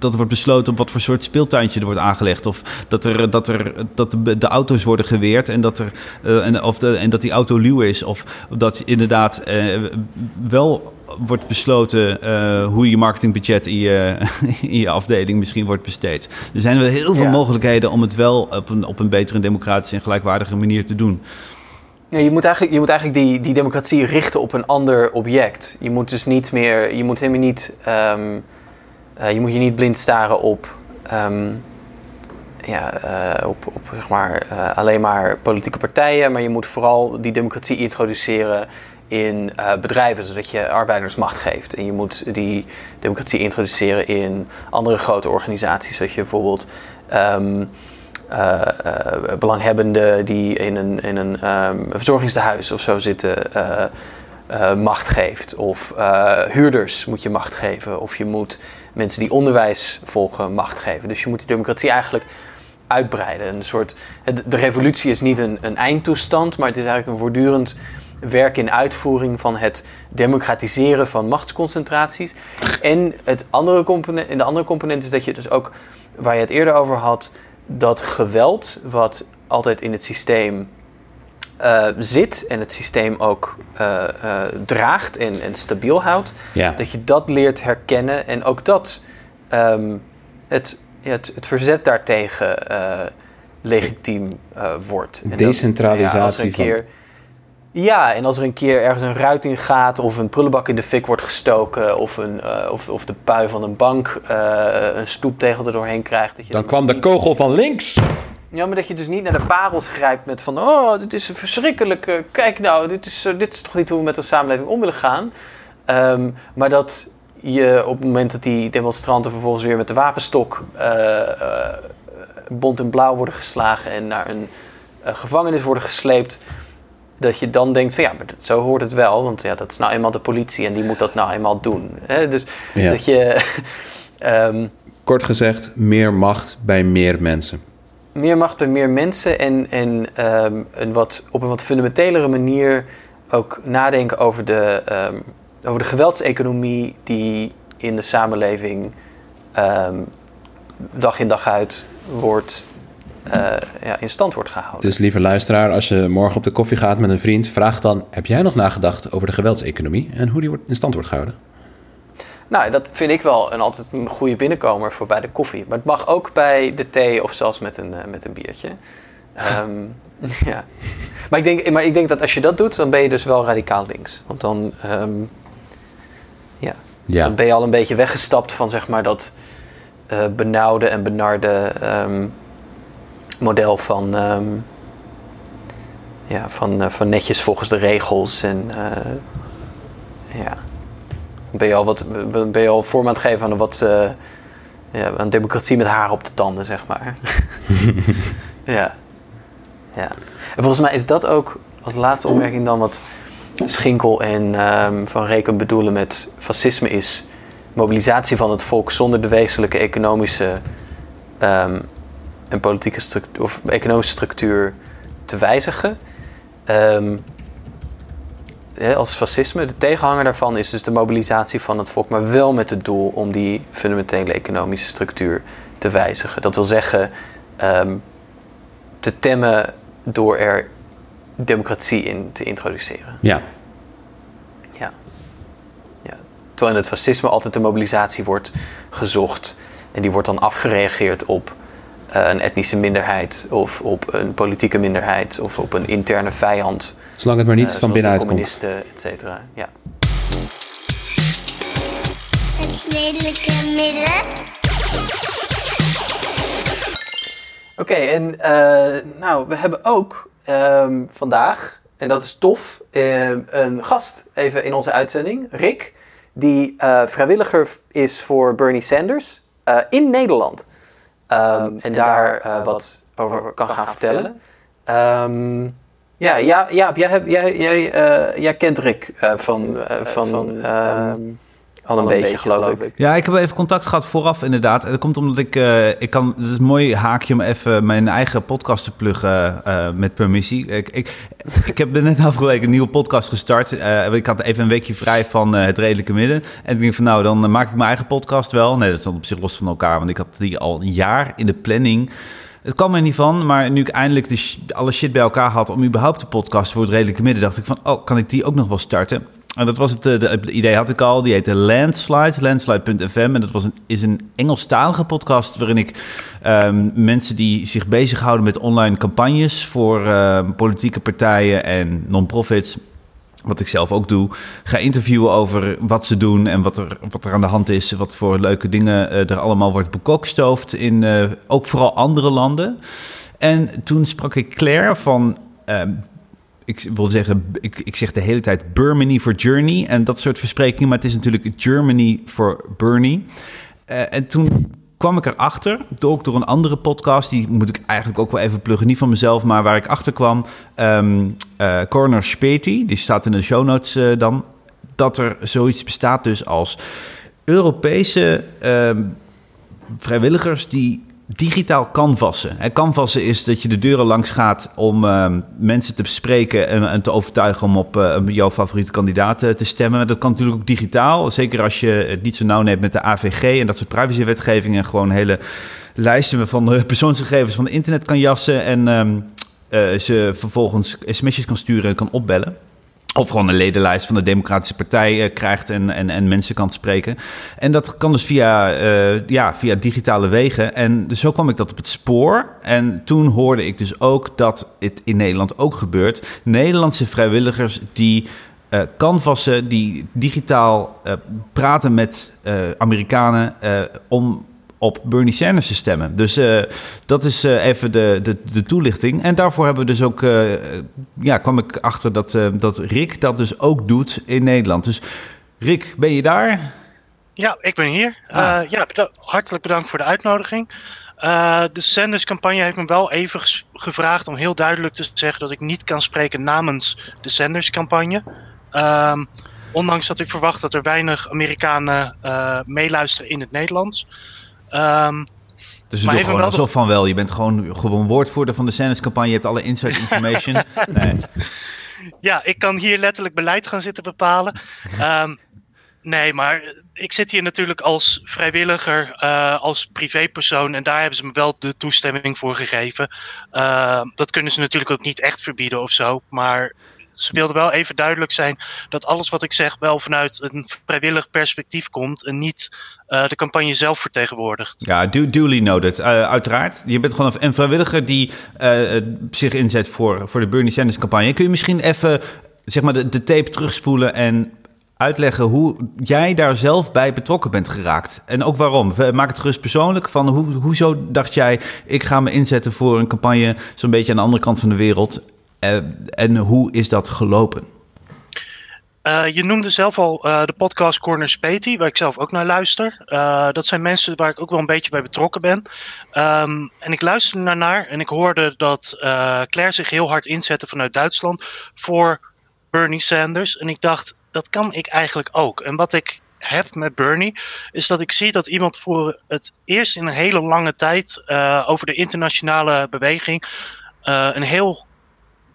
dat er wordt besloten op wat voor soort speeltuintje er wordt aangelegd. Of dat, er, dat, er, dat de, de auto's worden geweerd en dat, er, eh, en, of de, en dat die auto luw is. Of dat inderdaad eh, wel wordt besloten eh, hoe je marketingbudget in je, in je afdeling misschien wordt besteed. Er zijn wel heel veel Ja. mogelijkheden om het wel op een, op een betere, democratische en gelijkwaardige manier te doen. Ja, je moet eigenlijk, je moet eigenlijk die, die democratie richten op een ander object. Je moet dus niet meer, je moet helemaal niet, ehm, eh, je moet je niet blind staren op, ehm, ja, eh, op, op zeg maar, alleen maar politieke partijen, maar je moet vooral die democratie introduceren in eh, bedrijven, zodat je arbeiders macht geeft. En je moet die democratie introduceren in andere grote organisaties, zodat je bijvoorbeeld eh, belanghebbenden die in een, in een ehm, verzorgingstehuis of zo zitten macht geeft. Of huurders moet je macht geven. Of je moet mensen die onderwijs volgen macht geven. Dus je moet die democratie eigenlijk uitbreiden. Een soort, de revolutie is niet een, een eindtoestand, maar het is eigenlijk een voortdurend werk in uitvoering van het democratiseren van machtsconcentraties. En het andere component, en de andere component is dat je dus ook, waar je het eerder over had, dat geweld wat altijd in het systeem eh, zit en het systeem ook eh, eh, draagt en, en stabiel houdt, Ja. dat je dat leert herkennen en ook dat ehm, het, het, het verzet daartegen legitiem wordt. En dat, Decentralisatie ja, als een van- keer, Ja, en als er een keer ergens een ruit in gaat of een prullenbak in de fik wordt gestoken of, een, eh, of, of de pui van een bank eh, een stoeptegel er doorheen krijgt. Dat je Dan kwam de kogel van links. ja, maar dat je dus niet naar de parels grijpt met van... oh, dit is verschrikkelijk, eh, kijk nou, dit is, dit is toch niet hoe we met de samenleving om willen gaan. Ehm, maar dat je op het moment dat die demonstranten vervolgens weer met de wapenstok bont en blauw worden geslagen en naar een gevangenis worden gesleept, dat je dan denkt van ja, maar zo hoort het wel, want ja, dat is nou eenmaal de politie en die moet dat nou eenmaal doen. Hè? Dus Ja. dat je ehm, Kort gezegd, meer macht bij meer mensen. meer macht bij meer mensen en, en ehm, een wat, op een wat fundamentelere manier ook nadenken over de, ehm, over de geweldseconomie die in de samenleving dag in dag uit wordt, ja, in stand wordt gehouden. Dus lieve luisteraar, als je morgen op de koffie gaat met een vriend, vraag dan: heb jij nog nagedacht over de geweldseconomie en hoe die wordt- in stand wordt gehouden? Nou, dat vind ik wel een, altijd een goede binnenkomer voor bij de koffie. Maar het mag ook bij de thee of zelfs met een, eh, met een biertje. Ehm, ja. maar, ik denk, maar ik denk dat als je dat doet, dan ben je dus wel radicaal links. Want dan, ehm, ja, Ja, dan ben je al een beetje weggestapt van zeg maar dat eh, benauwde en benarde ehm, model van, ehm, ja, van, eh, van netjes volgens de regels. En eh, ja, ben je al, wat, ben je al vorm aan het geven aan een wat eh, ja, aan democratie met haar op de tanden, zeg maar. ja. ja. En volgens mij is dat ook als laatste opmerking dan wat Schinkel en ehm, Van Reken bedoelen met fascisme is mobilisatie van het volk zonder de wezenlijke economische ehm, en politieke structuur of economische structuur te wijzigen. Ehm, als fascisme, de tegenhanger daarvan is dus de mobilisatie van het volk, maar wel met het doel om die fundamentele economische structuur te wijzigen. Dat wil zeggen, ehm, te temmen door er democratie in te introduceren. ja. Ja. ja. Terwijl in het fascisme altijd de mobilisatie wordt gezocht. En die wordt dan afgereageerd op een etnische minderheid. Of op een politieke minderheid. Of op een interne vijand. Zolang het maar niet eh, van binnenuit komt. communisten, et cetera. Ja. Het redelijke midden. Oké, en eh, nou, we hebben ook ehm, vandaag, en dat is tof, ehm, een gast even in onze uitzending, Rick, die eh, vrijwilliger is voor Bernie Sanders eh, in Nederland. Ehm, en daar eh, wat over kan gaan vertellen. Ehm, ja, ja, Jaap, jij, jij, jij, eh, jij kent Rick eh, van, eh, al een beetje, geloof ik. Ja, ik heb even contact gehad vooraf inderdaad. En dat komt omdat ik, eh, ik kan, het is een mooi haakje om even mijn eigen podcast te pluggen eh, met permissie. Ik, ik, ik heb net afgelopen een nieuwe podcast gestart. Eh, ik had even een weekje vrij van eh, het redelijke midden. En ik denk van nou, dan eh, maak ik mijn eigen podcast wel. Nee, dat is dan op zich los van elkaar, want ik had die al een jaar in de planning. Het kwam er niet van, maar nu ik eindelijk de sh- alle shit bij elkaar had om überhaupt de podcast voor het redelijke midden, dacht ik van, oh, kan ik die ook nog wel starten? En dat was het, eh, het idee had ik al. Die heette Landslide, landslide.fm. En dat was een, is een Engelstalige podcast waarin ik ehm, mensen die zich bezighouden met online campagnes voor ehm, politieke partijen en non-profits, wat ik zelf ook doe, ga interviewen over wat ze doen en wat er, wat er aan de hand is. Wat voor leuke dingen eh, er allemaal wordt bekokstoofd in eh, ook vooral andere landen. En toen sprak ik Claire van... ehm, ik wil zeggen, ik, ik zeg de hele tijd Bermany for Journey en dat soort versprekingen, maar het is natuurlijk Germany for Bernie. Eh, en toen kwam ik erachter, ook door een andere podcast, die moet ik eigenlijk ook wel even pluggen, niet van mezelf, maar waar ik achter kwam, ehm eh, Corner Speti, die staat in de show notes eh, dan, dat er zoiets bestaat dus als Europese ehm, vrijwilligers die digitaal canvassen. En canvassen is dat je de deuren langs gaat om ehm, mensen te bespreken en, te overtuigen om op eh, jouw favoriete kandidaat eh, te stemmen. Maar dat kan natuurlijk ook digitaal. Zeker als je het niet zo nauw neemt met de AVG en dat soort privacywetgevingen. En gewoon hele lijsten van persoonsgegevens van de internet kan jassen. En ehm, eh, ze vervolgens sms'jes kan sturen en kan opbellen. Of gewoon een ledenlijst van de Democratische Partij eh, krijgt en, en, en mensen kan spreken. En dat kan dus via, eh, ja, via digitale wegen. En dus zo kwam ik dat op het spoor. En toen hoorde ik dus ook dat het in Nederland ook gebeurt. Nederlandse vrijwilligers die eh canvassen, die digitaal praten met Amerikanen om op Bernie Sanders te stemmen. Dus eh, dat is eh, even de, de, de toelichting. En daarvoor hebben we dus ook, eh, ja, kwam ik achter dat, dat Rick dat dus ook doet in Nederland. Dus Rick, ben je daar? Ja, ik ben hier. Ah. Ja, beda- hartelijk bedankt voor de uitnodiging. De Sanders-campagne heeft me wel even gevraagd om heel duidelijk te zeggen dat ik niet kan spreken namens de Sanders-campagne. Ehm, ondanks dat ik verwacht dat er weinig Amerikanen meeluisteren in het Nederlands. Ehm, Dus even gewoon wel alsof van wel. Je bent gewoon, gewoon woordvoerder van de Sanders-campagne. Je hebt alle inside information. Nee. ja, ik kan hier letterlijk beleid gaan zitten bepalen. Ehm, nee, maar ik zit hier natuurlijk als vrijwilliger, eh, als privépersoon. En daar hebben ze me wel de toestemming voor gegeven. Ehm, dat kunnen ze natuurlijk ook niet echt verbieden of zo. Maar ze wilden wel even duidelijk zijn dat alles wat ik zeg wel vanuit een vrijwillig perspectief komt. En niet eh, de campagne zelf vertegenwoordigt. Ja, du- duly noted. Eh, uiteraard. Je bent gewoon een, vrijwilliger die eh, zich inzet voor, voor de Bernie Sanders campagne. Kun je misschien even zeg maar, de, tape terugspoelen en uitleggen hoe jij daar zelf bij betrokken bent geraakt? En ook waarom? Maak het gerust persoonlijk. Van hoe, hoezo dacht jij, ik ga me inzetten voor een campagne zo'n beetje aan de andere kant van de wereld? Eh, en hoe is dat gelopen? Eh, je noemde zelf al eh, de podcast Corner Spatey, waar ik zelf ook naar luister. Dat zijn mensen waar ik ook wel een beetje bij betrokken ben. Ehm, en ik luisterde daarnaar en ik hoorde dat Claire zich heel hard inzette vanuit Duitsland voor Bernie Sanders. En ik dacht, dat kan ik eigenlijk ook. En wat ik heb met Bernie, is dat ik zie dat iemand voor het eerst in een hele lange tijd over de internationale beweging een heel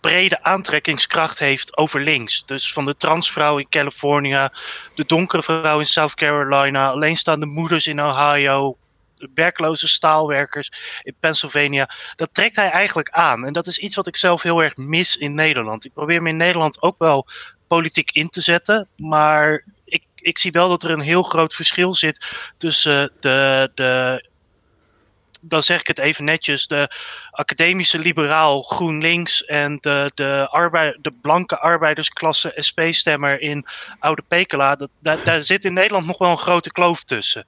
brede aantrekkingskracht heeft over links. Dus van de transvrouw in Californië, de donkere vrouw in South Carolina, alleenstaande moeders in Ohio, werkloze staalwerkers in Pennsylvania. Dat trekt hij eigenlijk aan. En dat is iets wat ik zelf heel erg mis in Nederland. Ik probeer me in Nederland ook wel politiek in te zetten, maar ik, ik zie wel dat er een heel groot verschil zit tussen de, de dan zeg ik het even netjes, de academische liberaal GroenLinks en de, de, de blanke arbeidersklasse SP-stemmer in Oude Pekela, dat, daar, daar zit in Nederland nog wel een grote kloof tussen.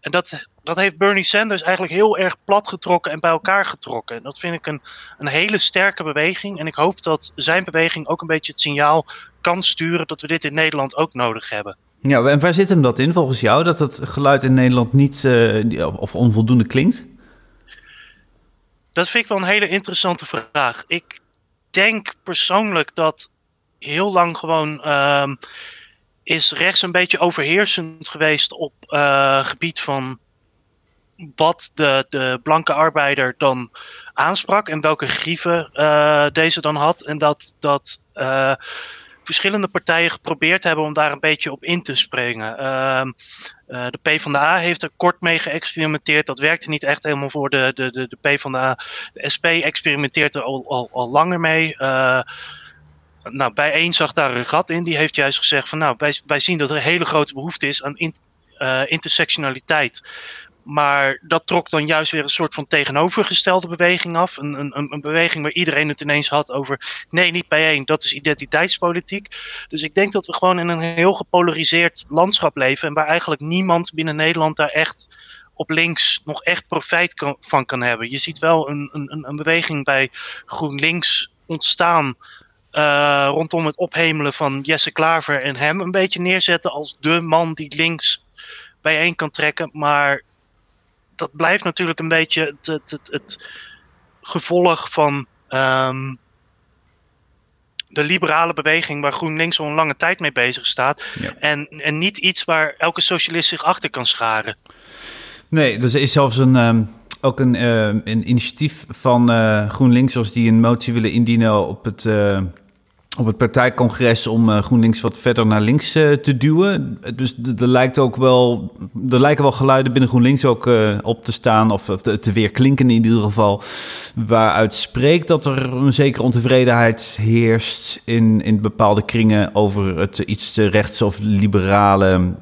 En dat, dat heeft Bernie Sanders eigenlijk heel erg plat getrokken en bij elkaar getrokken. En dat vind ik een, een hele sterke beweging. En ik hoop dat zijn beweging ook een beetje het signaal kan sturen dat we dit in Nederland ook nodig hebben. Ja, en waar zit hem dat in volgens jou? Dat het geluid in Nederland niet eh, of onvoldoende klinkt? Dat vind ik wel een hele interessante vraag. Ik denk persoonlijk dat heel lang gewoon ehm, is rechts een beetje overheersend geweest op uh, gebied van wat de, de blanke arbeider dan aansprak en welke grieven uh, deze dan had. En dat, dat uh, verschillende partijen geprobeerd hebben om daar een beetje op in te springen. Uh, de PvdA heeft er kort mee geëxperimenteerd. Dat werkte niet echt helemaal voor de, de, de, de PvdA. De SP experimenteert er al, al, al langer mee. Uh, nou, bijeen zag daar een gat in. Die heeft juist gezegd van nou, wij, wij zien dat er een hele grote behoefte is aan in, uh, intersectionaliteit. Maar dat trok dan juist weer een soort van tegenovergestelde beweging af. Een, een, een beweging waar iedereen het ineens had over. Nee, niet bijeen, dat is identiteitspolitiek. Dus ik denk dat we gewoon in een heel gepolariseerd landschap leven. En waar eigenlijk niemand binnen Nederland daar echt op links nog echt profijt kan, van kan hebben. Je ziet wel een, een, een beweging bij GroenLinks ontstaan. Uh, rondom het ophemelen van Jesse Klaver en hem een beetje neerzetten als de man die links bijeen kan trekken. Maar dat blijft natuurlijk een beetje het, het, het, het gevolg van um, de liberale beweging waar GroenLinks al een lange tijd mee bezig staat. Ja. En, en niet iets waar elke socialist zich achter kan scharen. Nee, dus er is zelfs een, um, ook een, uh, een initiatief van uh, GroenLinks als die een motie willen indienen op het... Uh, op het partijcongres om uh, GroenLinks wat verder naar links uh, te duwen. Dus er lijkt ook wel, er lijken wel geluiden binnen GroenLinks ook uh, op te staan, of te, te weer klinken in ieder geval, waaruit spreekt dat er een zekere ontevredenheid heerst in, in bepaalde kringen over het iets te rechts of liberale,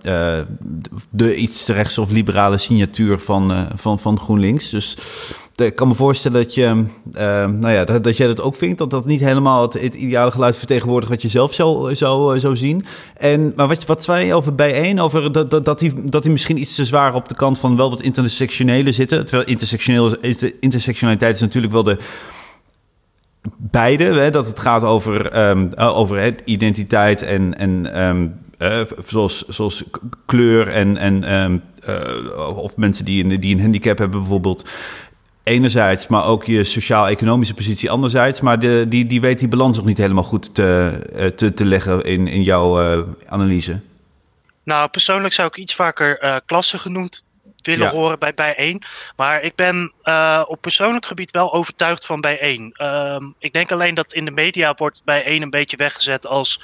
de iets te rechts of liberale signatuur van, van, van GroenLinks. Dus ik kan me voorstellen dat, je, uh, nou ja, dat, jij dat ook vindt. Dat dat niet helemaal het, ideale geluid vertegenwoordigt wat je zelf zou, zou, zou zien. En, maar wat, wat zei je over bijeen? Over dat, dat, dat, die, dat die misschien iets te zwaar op de kant van wel dat intersectionele zitten. Terwijl intersectioneel, intersectionaliteit is natuurlijk wel de beide. Hè, dat het gaat over, um, over hè, identiteit en... en eh, zoals, zoals kleur en, en ehm, eh, of mensen die een, die een handicap hebben bijvoorbeeld. Enerzijds, maar ook je sociaal-economische positie anderzijds. Maar de, die, die weet die balans nog niet helemaal goed te, eh, te, te leggen in, in jouw eh, analyse. Nou, persoonlijk zou ik iets vaker eh klassen genoemd willen Ja. horen bij bijeen. Maar ik ben op persoonlijk gebied wel overtuigd van bijeen. Ehm, ik denk alleen dat in de media wordt bijeen een beetje weggezet als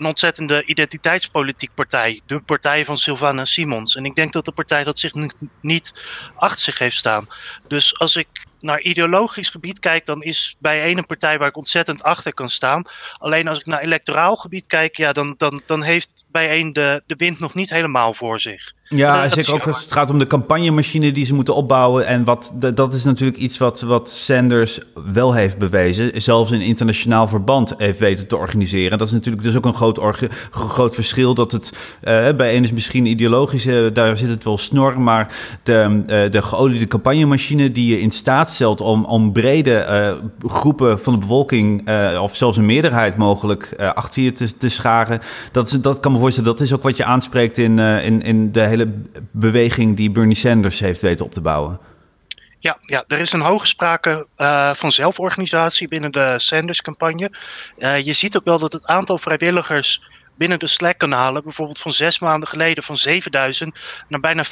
een ontzettende identiteitspolitiek partij. De partij van Sylvana Simons. En ik denk dat de partij dat zich niet, achter zich heeft staan. Dus als ik naar ideologisch gebied kijk, dan is bijeen een partij waar ik ontzettend achter kan staan. Alleen als ik naar electoraal gebied kijk, ja, dan, dan, dan heeft bijeen de, de wind nog niet helemaal voor zich. Ja, dat is zeker ook als het gaat om de campagnemachine die ze moeten opbouwen. En wat, dat is natuurlijk iets wat, wat Sanders wel heeft bewezen. Zelfs in internationaal verband heeft weten te organiseren. Dat is natuurlijk dus ook een groot, groot verschil. Dat het eh, bij een is misschien ideologisch, eh, daar zit het wel snor. Maar de, eh, de geoliede campagnemachine die je in staat om, om brede eh, groepen van de bevolking, eh, of zelfs een meerderheid mogelijk, eh, achter je te, te scharen. Dat, is, dat kan me voorstellen, dat is ook wat je aanspreekt in, in, in de hele beweging die Bernie Sanders heeft weten op te bouwen. Ja, ja, er is een hoge sprake van zelforganisatie binnen de Sanders-campagne. Je ziet ook wel dat het aantal vrijwilligers binnen de Slack-kanalen, bijvoorbeeld van zes maanden geleden van 7000 naar bijna 50.000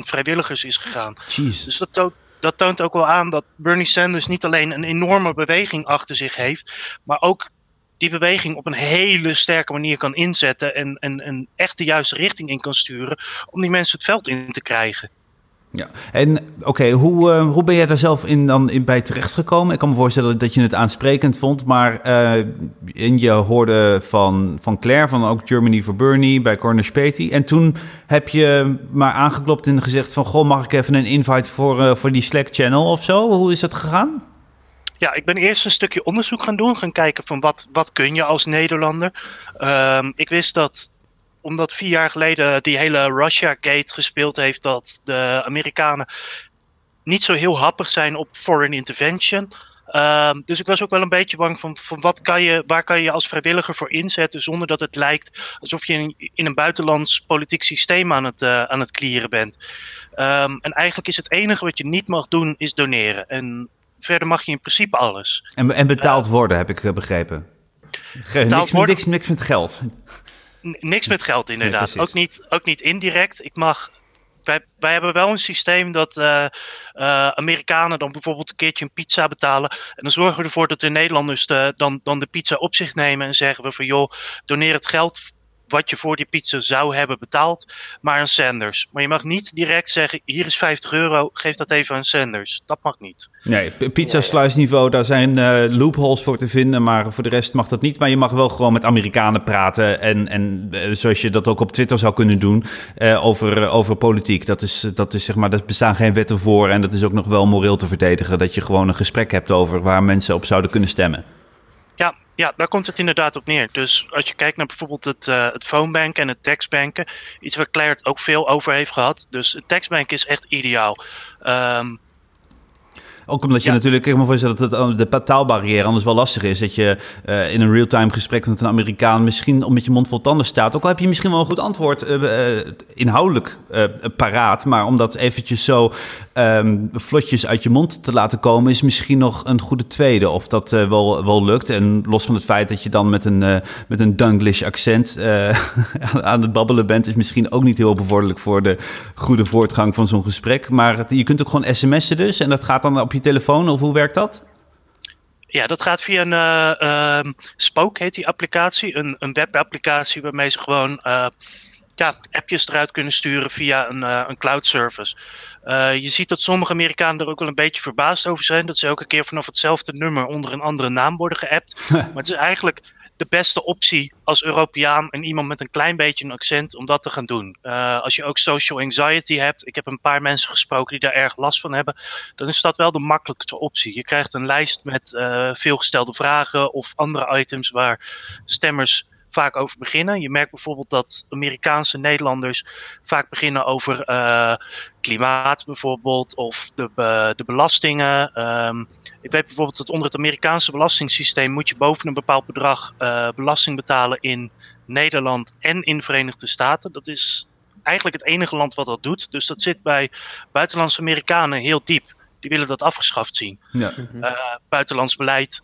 vrijwilligers is gegaan. Jeez. Dus dat toont, dat toont ook wel aan dat Bernie Sanders niet alleen een enorme beweging achter zich heeft, maar ook die beweging op een hele sterke manier kan inzetten en, en, en echt de juiste richting in kan sturen om die mensen het veld in te krijgen. Ja. En oké, hoe, eh, hoe ben jij daar zelf in, dan in bij terechtgekomen? Ik kan me voorstellen dat je het aansprekend vond, maar en je hoorde van, van Claire, van ook Germany for Bernie bij Cornish Petty. En toen heb je maar aangeklopt en gezegd van, goh, mag ik even een invite voor, eh, voor die Slack-channel of zo? Hoe is dat gegaan? Ja, ik ben eerst een stukje onderzoek gaan doen. Gaan kijken van wat, wat kun je als Nederlander. Ehm, ik wist dat omdat vier jaar geleden die hele Russia-gate gespeeld heeft, dat de Amerikanen niet zo heel happig zijn op foreign intervention. Ehm, dus ik was ook wel een beetje bang van, van wat kan je, waar kan je als vrijwilliger voor inzetten zonder dat het lijkt alsof je in, in een buitenlands politiek systeem aan het, eh, aan het klieren bent. Ehm, en eigenlijk is het enige wat je niet mag doen, is doneren. En verder mag je in principe alles. En, en betaald worden, heb ik eh, begrepen. Ge- niks, met, worden? niks, niks met geld. Niks met geld inderdaad. ook, niet, ook niet indirect. Ik mag. Wij, wij hebben wel een systeem dat eh, eh, Amerikanen dan bijvoorbeeld een keertje een pizza betalen. En dan zorgen we ervoor dat de Nederlanders de, dan, dan de pizza op zich nemen. En zeggen we van joh, doneer het geld wat je voor die pizza zou hebben betaald, maar aan Sanders. Maar je mag niet direct zeggen, hier is 50 euro, geef dat even aan Sanders. Dat mag niet. Nee, pizza sluisniveau, daar zijn eh, loopholes voor te vinden, maar voor de rest mag dat niet. Maar je mag wel gewoon met Amerikanen praten en, en eh, zoals je dat ook op Twitter zou kunnen doen, eh, over, over politiek. Dat is, dat is zeg maar, er bestaan geen wetten voor en dat is ook nog wel moreel te verdedigen, dat je gewoon een gesprek hebt over waar mensen op zouden kunnen stemmen. Ja, ja, daar komt het inderdaad op neer. Dus als je kijkt naar bijvoorbeeld het, eh het phonebank en het textbanken, iets waar Claire het ook veel over heeft gehad. Dus het textbank is echt ideaal. Ehm, Ook omdat je Ja. natuurlijk, ik me voorstellen dat het, de taalbarrière anders wel lastig is. Dat je eh, in een real-time gesprek met een Amerikaan misschien om met je mond vol tanden staat. Ook al heb je misschien wel een goed antwoord eh, eh, inhoudelijk eh, paraat. Maar om dat eventjes zo ehm, vlotjes uit je mond te laten komen, is misschien nog een goede tweede. Of dat eh, wel, wel lukt. En los van het feit dat je dan met een, eh, met een Dunglish accent eh, aan het babbelen bent, is misschien ook niet heel bevorderlijk voor de goede voortgang van zo'n gesprek. Maar het- je kunt ook gewoon sms'en dus. En dat gaat dan op je telefoon, of hoe werkt dat? ja, dat gaat via een eh, ehm, Spoke, heet die applicatie. Een, een webapplicatie waarmee ze gewoon eh, ja, appjes eruit kunnen sturen via een, eh, een cloud service. Je ziet dat sommige Amerikanen er ook wel een beetje verbaasd over zijn. Dat ze elke keer vanaf hetzelfde nummer onder een andere naam worden geappt. maar het is eigenlijk de beste optie als Europeaan en iemand met een klein beetje een accent om dat te gaan doen. Eh, als je ook social anxiety hebt, ik heb een paar mensen gesproken die daar erg last van hebben, dan is dat wel de makkelijkste optie. Je krijgt een lijst met eh veelgestelde vragen of andere items waar stemmers vaak over beginnen. Je merkt bijvoorbeeld dat Amerikaanse Nederlanders vaak beginnen over eh, klimaat bijvoorbeeld of de, be- de belastingen. Ehm, ik weet bijvoorbeeld dat onder het Amerikaanse belastingssysteem moet je boven een bepaald bedrag eh, belasting betalen in Nederland en in de Verenigde Staten. Dat is eigenlijk het enige land wat dat doet. Dus dat zit bij buitenlandse Amerikanen heel diep. Die willen dat afgeschaft zien. Ja. Uh, buitenlands beleid.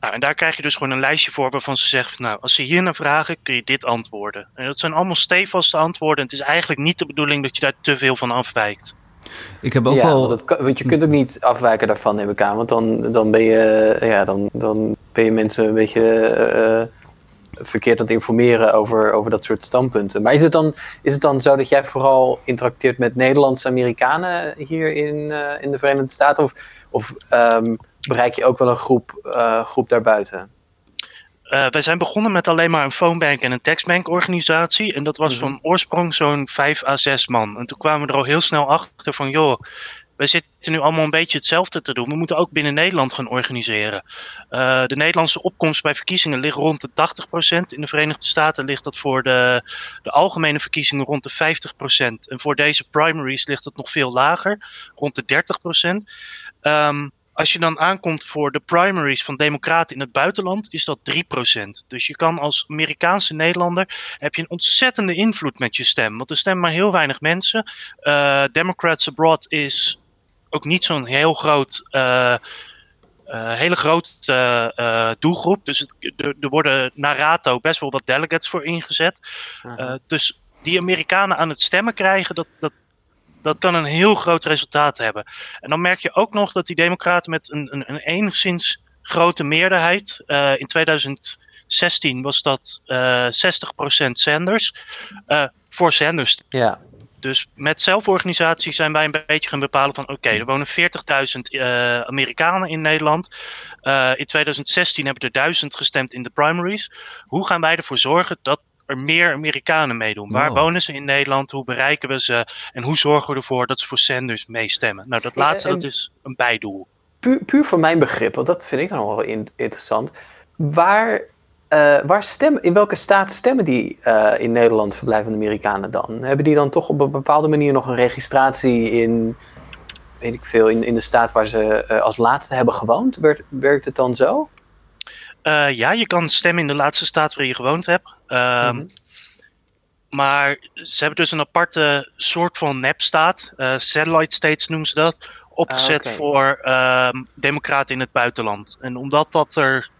Nou, en daar krijg je dus gewoon een lijstje voor waarvan ze zeggen: van, Nou, als ze hier naar vragen, kun je dit antwoorden. En dat zijn allemaal stevaste antwoorden. Het is eigenlijk niet de bedoeling dat je daar te veel van afwijkt. Ik heb ook ja, wel. Want, kan, want, je kunt ook niet afwijken daarvan, neem ik aan. Want dan, dan, ben, je, ja, dan, dan ben je mensen een beetje uh, verkeerd aan het informeren over, over dat soort standpunten. Maar is het, dan, is het dan zo dat jij vooral interacteert met Nederlandse Amerikanen hier in, uh, in de Verenigde Staten? Of, of um, bereik je ook wel een groep, uh, groep daarbuiten? Uh, wij zijn begonnen met alleen maar een phonebank en een textbank organisatie. En dat was mm -hmm. van oorsprong zo'n 5 à 6 man. En toen kwamen we er al heel snel achter van, joh, wij zitten nu allemaal een beetje hetzelfde te doen. We moeten ook binnen Nederland gaan organiseren. Uh, de Nederlandse opkomst bij verkiezingen ligt rond de 80%. In de Verenigde Staten ligt dat voor de, de algemene verkiezingen rond de 50%. En voor deze primaries ligt het nog veel lager, rond de 30%. Um, als je dan aankomt voor de primaries van democraten in het buitenland, is dat 3%. Dus je kan als Amerikaanse Nederlander, heb je een ontzettende invloed met je stem. Want er stemmen maar heel weinig mensen. Uh, Democrats Abroad is ook niet zo'n heel groot... Uh, uh, hele grote uh, doelgroep. Dus het, er, er, worden naar rato best wel wat delegates voor ingezet. Uh, dus die Amerikanen aan het stemmen krijgen, dat, dat, dat kan een heel groot resultaat hebben. En dan merk je ook nog dat die Democraten met een, een, een enigszins grote meerderheid. in 2016 was dat 60% Sanders. voor Sanders. Ja. Dus met zelforganisatie zijn wij een beetje gaan bepalen van... oké, okay, er wonen 40.000 uh, Amerikanen in Nederland. In 2016 hebben er 1000 gestemd in de primaries. Hoe gaan wij ervoor zorgen dat er meer Amerikanen meedoen? Waar Wow. wonen ze in Nederland? Hoe bereiken we ze? En hoe zorgen we ervoor dat ze voor Sanders meestemmen? Nou, dat laatste en- dat is een bijdoel. Puur, puur voor mijn begrip, want dat vind ik dan wel in- interessant. Waar, eh, waar stemmen, in welke staat stemmen die eh, in Nederland verblijvende Amerikanen dan? Hebben die dan toch op een bepaalde manier nog een registratie in, weet ik veel, in, in de staat waar ze eh, als laatste hebben gewoond? Werkt, werkt het dan zo? Eh, ja, je kan stemmen in de laatste staat waar je gewoond hebt. Ehm, Mhm. Maar ze hebben dus een aparte soort van nepstaat. eh satellite states noemen ze dat. Opgezet Ah, voor ehm, democraten in het buitenland. En omdat dat er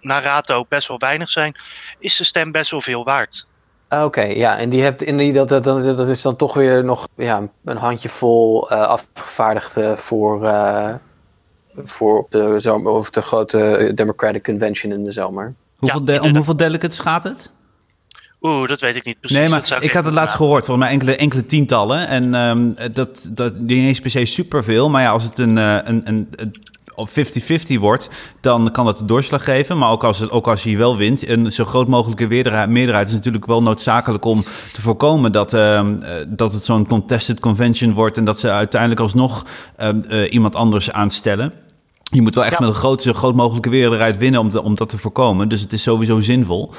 naar rato best wel weinig zijn, is de stem best wel veel waard. Ah, Oké, ja, en die hebt, en die, dat, dat, dat, is dan toch weer nog ja, een handjevol eh afgevaardigden voor, voor op de, zomer, of de grote Democratic Convention in de zomer. Hoeveel Ja, de- om hoeveel delegates gaat het? Oeh, dat weet ik niet precies. nee, Dat maar ik even had het laatst gehoord, volgens mij enkele, enkele tientallen. En ehm, dat, dat niet eens per se superveel. Maar ja, als het een, eh, een, een, een op 50-50 wordt, dan kan dat de doorslag geven. Maar ook als, het, ook als je wel wint, een zo groot mogelijke meerderheid, is natuurlijk wel noodzakelijk om te voorkomen dat, ehm, eh, dat het zo'n contested convention wordt en dat ze uiteindelijk alsnog ehm, eh, iemand anders aanstellen. Je moet wel echt Ja. met een groot, zo groot mogelijke meerderheid winnen om, de- om dat te voorkomen. Dus het is sowieso zinvol.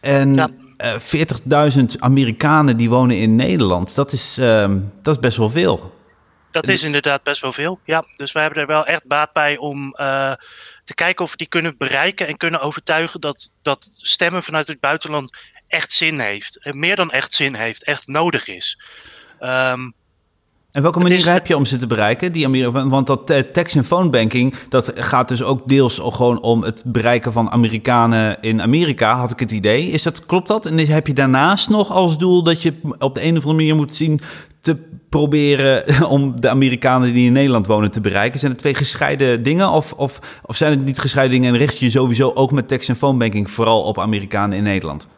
En Ja. eh, 40.000 Amerikanen die wonen in Nederland, dat is, ehm, dat is best wel veel. Dat is inderdaad best wel veel. Ja, dus wij hebben er wel echt baat bij om eh, te kijken of we die kunnen bereiken en kunnen overtuigen dat, dat stemmen vanuit het buitenland echt zin heeft. En meer dan echt zin heeft, echt nodig is. Ehm, En welke manier is- heb je om ze te bereiken? Die Ameri- want- dat eh, text- en phonebanking, dat gaat dus ook deels al gewoon om het bereiken van Amerikanen in Amerika, had ik het idee. Is dat, klopt dat? En heb je daarnaast nog als doel dat je op de een of andere manier moet zien te proberen om de Amerikanen die in Nederland wonen te bereiken? Zijn het twee gescheiden dingen of, of, of zijn het niet gescheiden dingen en richt je sowieso ook met text- en phonebanking vooral op Amerikanen in Nederland?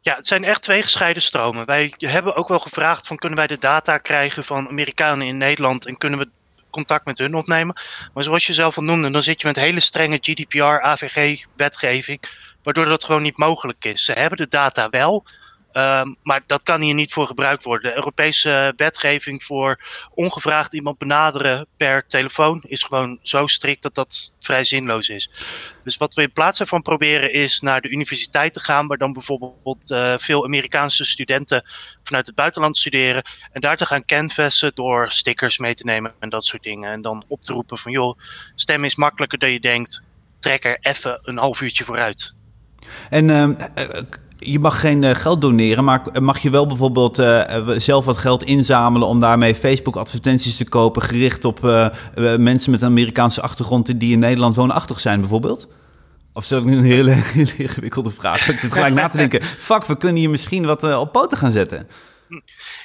Ja, het zijn echt twee gescheiden stromen. Wij hebben ook wel gevraagd van kunnen wij de data krijgen van Amerikanen in Nederland en kunnen we contact met hun opnemen. Maar zoals je zelf al noemde, dan zit je met hele strenge GDPR, AVG wetgeving, waardoor dat gewoon niet mogelijk is. Ze hebben de data wel, ehm, maar dat kan hier niet voor gebruikt worden. De Europese wetgeving voor ongevraagd iemand benaderen per telefoon is gewoon zo strikt dat dat vrij zinloos is. Dus wat we in plaats daarvan proberen is naar de universiteit te gaan, waar dan bijvoorbeeld eh, veel Amerikaanse studenten vanuit het buitenland studeren. En daar te gaan canvassen door stickers mee te nemen en dat soort dingen. En dan op te roepen van joh, stemmen is makkelijker dan je denkt. Trek er even een half uurtje vooruit. En ehm, eh, je mag geen eh, geld doneren, maar mag je wel bijvoorbeeld eh, eh, zelf wat geld inzamelen om daarmee Facebook-advertenties te kopen, gericht op eh, eh, mensen met een Amerikaanse achtergrond die in Nederland woonachtig zijn, bijvoorbeeld? Of stel ik nu een hele, hele ingewikkelde vraag? Ik zit gelijk na te denken, fuck, we kunnen hier misschien wat eh, op poten gaan zetten.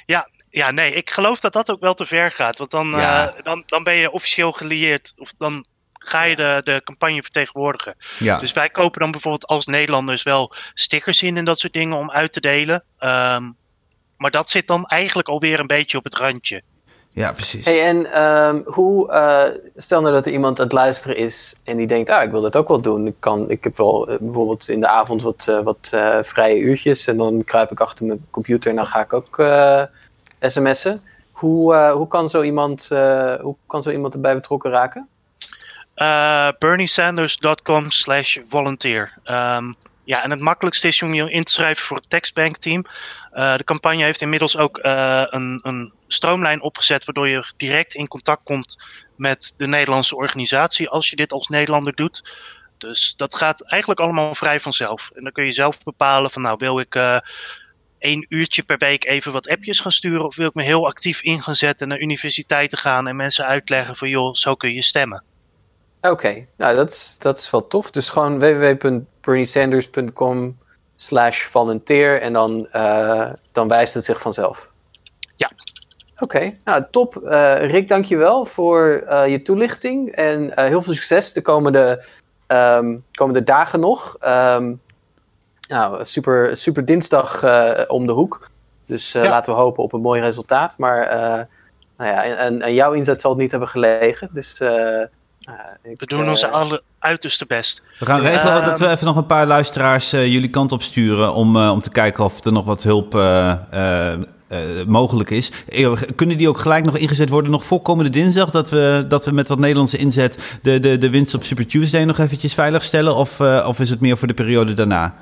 Ja, ja, nee, ik geloof dat dat ook wel te ver gaat. Want dan, Ja. eh, dan, dan ben je officieel gelieerd. Of dan ga je de, de campagne vertegenwoordigen. Ja, Dus wij kopen dan bijvoorbeeld als Nederlanders wel stickers in en dat soort dingen om uit te delen. Ehm, maar dat zit dan eigenlijk alweer een beetje op het randje. ja precies. Hey, en ehm, hoe, eh, stel nou dat er iemand aan het luisteren is en die denkt, ah, ik wil dat ook wel doen. Ik, kan, ik heb wel eh, bijvoorbeeld in de avond wat, eh, wat eh, vrije uurtjes en dan kruip ik achter mijn computer en dan ga ik ook eh, sms'en. Hoe, eh, hoe, kan zo iemand, eh, hoe kan zo iemand erbij betrokken raken? Eh berniesanders.com slash volunteer. Ehm, ja, en het makkelijkste is om je in te schrijven voor het tekstbankteam. Eh de campagne heeft inmiddels ook eh, een, een stroomlijn opgezet... waardoor je direct in contact komt met de Nederlandse organisatie... als je dit als Nederlander doet. Dus dat gaat eigenlijk allemaal vrij vanzelf. En dan kun je zelf bepalen van nou wil ik... één uurtje per week even wat appjes gaan sturen... of wil ik me heel actief in gaan zetten naar universiteiten gaan... en mensen uitleggen van joh, zo kun je stemmen. Oké, nou dat is, dat is wel tof. Dus gewoon www.berniesanders.com slash volunteer en dan, eh, dan wijst het zich vanzelf. Ja. Oké, nou top. Eh, Rick, dankjewel voor eh, je toelichting en heel veel succes de komende, ehm, komende dagen nog. Ehm, nou, super, super dinsdag om de hoek. Dus Ja. laten we hopen op een mooi resultaat. Maar nou ja, en, en jouw inzet zal het niet hebben gelegen. Dus ik, We doen eh, onze alle uiterste best. We gaan regelen Ehm, dat we even nog een paar luisteraars eh, jullie kant op sturen om, eh, om te kijken of er nog wat hulp eh, eh, eh, mogelijk is. Eh, Kunnen die ook gelijk nog ingezet worden, nog voor komende dinsdag, dat we, dat we met wat Nederlandse inzet de, de, de winst op Super Tuesday nog eventjes veilig stellen? Of, eh, of is het meer voor de periode daarna?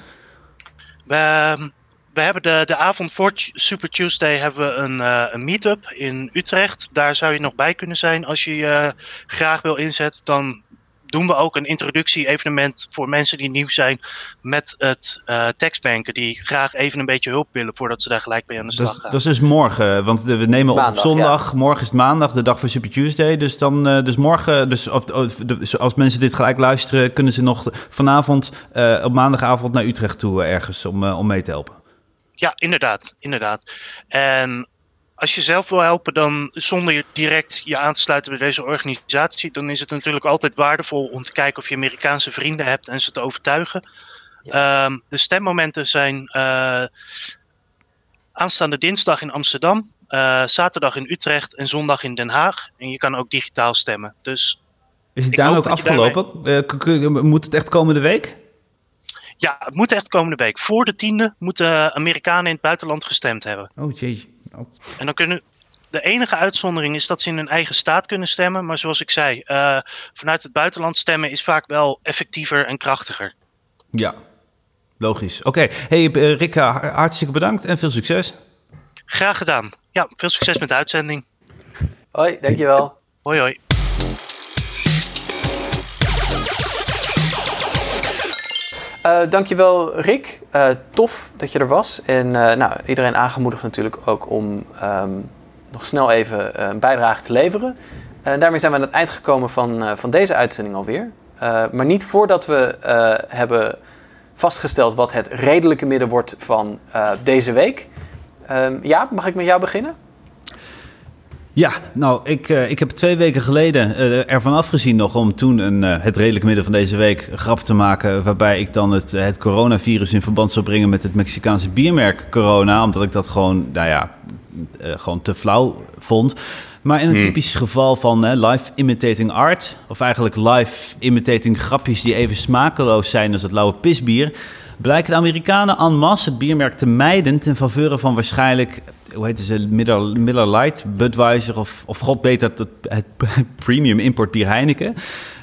We, we hebben de, de avond voor Super Tuesday hebben we een, eh, een meetup in Utrecht. Daar zou je nog bij kunnen zijn als je je graag wil inzetten. Dan doen we ook een introductie-evenement voor mensen die nieuw zijn met het eh tekstbanken. Die graag even een beetje hulp willen voordat ze daar gelijk mee aan de slag gaan. dat is dus morgen, want we nemen op zondag. Morgen is het maandag, de dag voor Super Tuesday. Dus, dan, eh, dus morgen, dus, of, of- dus als mensen dit gelijk luisteren, kunnen ze nog vanavond eh, op maandagavond naar Utrecht toe ergens om, om mee te helpen. Ja, inderdaad, inderdaad. En als je zelf wil helpen, dan zonder je direct je aan te sluiten bij deze organisatie, dan is het natuurlijk altijd waardevol om te kijken of je Amerikaanse vrienden hebt en ze te overtuigen. Ehm, de stemmomenten zijn eh, aanstaande dinsdag in Amsterdam, eh, zaterdag in Utrecht en zondag in Den Haag. En je kan ook digitaal stemmen. Dus Is het daar ook afgelopen? Eh, moet het echt komende week? Ja, het moet echt komende week. Voor de tiende moeten Amerikanen in het buitenland gestemd hebben. Oh jee. Oh. En dan kunnen. De enige uitzondering is dat ze in hun eigen staat kunnen stemmen. Maar zoals ik zei, eh, vanuit het buitenland stemmen is vaak wel effectiever en krachtiger. Ja, logisch. Oké, hey eh, Rika, har- hartstikke bedankt en veel succes. Graag gedaan. Ja, veel succes met de uitzending. Hoi, dankjewel. Hoi hoi. Eh dankjewel Rick. Eh, tof dat je er was. En eh, nou, iedereen aangemoedigd natuurlijk ook om ehm, nog snel even een bijdrage te leveren. En daarmee zijn we aan het eind gekomen van, van deze uitzending alweer. Maar niet voordat we hebben vastgesteld wat het redelijke midden wordt van deze week. Ehm ja, mag ik met jou beginnen? Ja, nou, ik, eh, ik heb twee weken geleden eh, ervan afgezien nog om toen een, eh, het redelijk midden van deze week grap te maken. Waarbij ik dan het, het coronavirus in verband zou brengen met het Mexicaanse biermerk Corona. Omdat ik dat gewoon, nou ja, gewoon te flauw vond. Maar in een typisch geval van live imitating art, of eigenlijk live imitating grapjes die even smakeloos zijn als het lauwe pisbier, blijken de Amerikanen en masse het biermerk te mijden ten faveur van waarschijnlijk, hoe heet ze, Miller, Miller Lite, Budweiser of, of god weet dat, het, het premium importbier Heineken.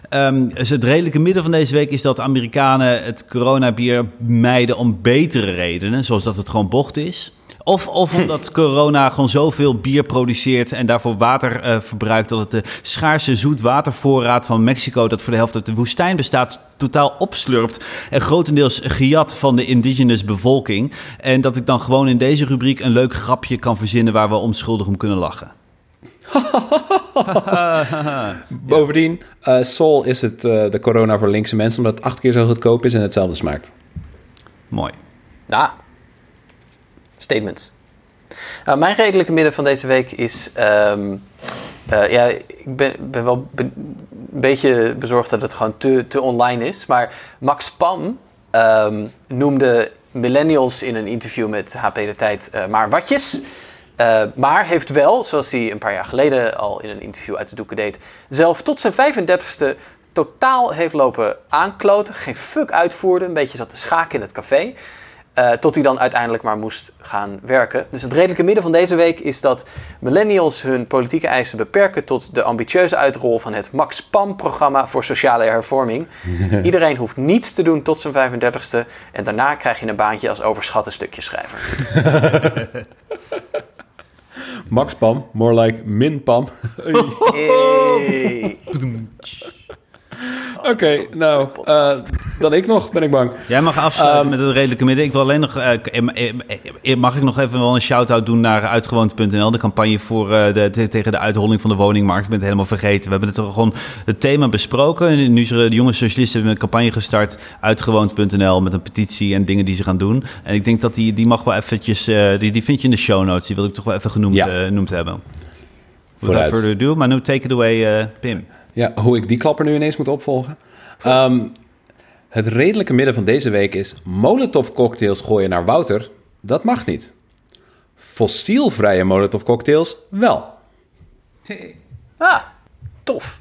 Ehm, dus het redelijke midden van deze week is dat Amerikanen het coronabier mijden om betere redenen, zoals dat het gewoon bocht is. Of, of omdat corona gewoon zoveel bier produceert en daarvoor water eh, verbruikt, dat het de schaarse zoetwatervoorraad van Mexico, dat voor de helft uit de woestijn bestaat, totaal opslurpt. En grotendeels gejat van de indigenous bevolking. En dat ik dan gewoon in deze rubriek een leuk grapje kan verzinnen waar we onschuldig om kunnen lachen. Bovendien, eh Sol is het, eh, de corona voor linkse mensen, omdat het acht keer zo goedkoop is en hetzelfde smaakt. Mooi. Nou, statements. Nou, mijn redelijke midden van deze week is... ehm, eh, ja, ik ben, ben wel een beetje bezorgd dat het gewoon te, te online is. Maar Max Pam ehm, noemde millennials in een interview met HP De Tijd eh, maar watjes. Eh, maar heeft wel, zoals hij een paar jaar geleden al in een interview uit de doeken deed... zelf tot zijn 35ste totaal heeft lopen aankloten. Geen fuck uitvoerde. Een beetje zat te schaken in het café. Eh, tot hij dan uiteindelijk maar moest gaan werken. Dus het redelijke midden van deze week is dat millennials hun politieke eisen beperken tot de ambitieuze uitrol van het Max Pam-programma voor sociale hervorming. Iedereen hoeft niets te doen tot zijn 35ste en daarna krijg je een baantje als overschatte stukjeschrijver. Max Pam, more like Min Pam. Hey. Oké, nou, eh, dan ik nog, ben ik bang. Jij mag afsluiten Ehm, met het redelijke midden. Ik wil alleen nog. eh, eh, mag ik nog even wel een shout-out doen naar uitgewoond.nl? De campagne voor, eh, de, te- tegen de uitholling van de woningmarkt. Ik ben het helemaal vergeten. We hebben het er gewoon het thema besproken. En nu is er de jonge socialisten hebben een campagne gestart. Uitgewoond.nl met een petitie en dingen die ze gaan doen. En ik denk dat die, die mag wel eventjes. eh, die, die vind je in de show notes. Die wil ik toch wel even genoemd, Ja. genoemd hebben. Without Vooruit. further ado, maar nu take it away, eh, Pim. Ja, hoe ik die klapper nu ineens moet opvolgen. Ehm, het redelijke midden van deze week is... Molotov cocktails gooien naar Wouter, dat mag niet. Fossielvrije Molotov cocktails wel. Ah, tof.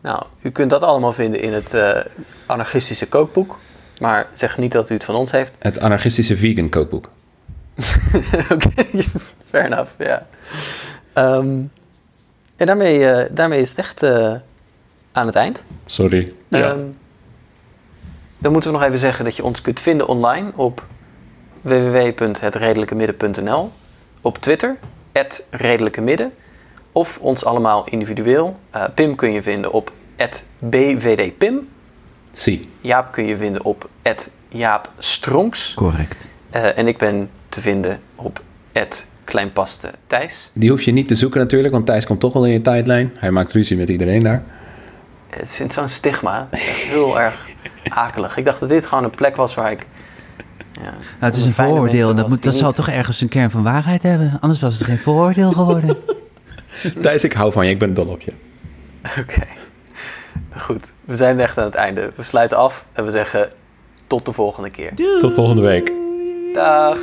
Nou, u kunt dat allemaal vinden in het eh, anarchistische kookboek. Maar zeg niet dat u het van ons heeft. Het anarchistische vegan kookboek. Oké, fair enough, ja. Ehm, en daarmee, eh, daarmee is het echt eh, aan het eind. Sorry. Ehm, dan moeten we nog even zeggen dat je ons kunt vinden online op www.hetredelijkemidden.nl, op Twitter, @redelijkemidden, of ons allemaal individueel. Eh, Pim kun je vinden op @bvdpim, Zie. Jaap kun je vinden op @jaapstronks Correct. Eh, en ik ben te vinden op kleinpaste Thijs. Die hoef je niet te zoeken natuurlijk, want Thijs komt toch wel in je tijdlijn. Hij maakt ruzie met iedereen daar. Het vindt zo'n stigma. Het is echt heel erg akelig. Ik dacht dat dit gewoon een plek was waar ik. Ja, Nou, het is een vooroordeel dat, moet, dat zal toch ergens een kern van waarheid hebben. Anders was het geen vooroordeel geworden. Thijs, ik hou van je, ik ben dol op je. Oké. Goed, we zijn echt aan het einde. We sluiten af en we zeggen tot de volgende keer. Tot volgende week. Dag.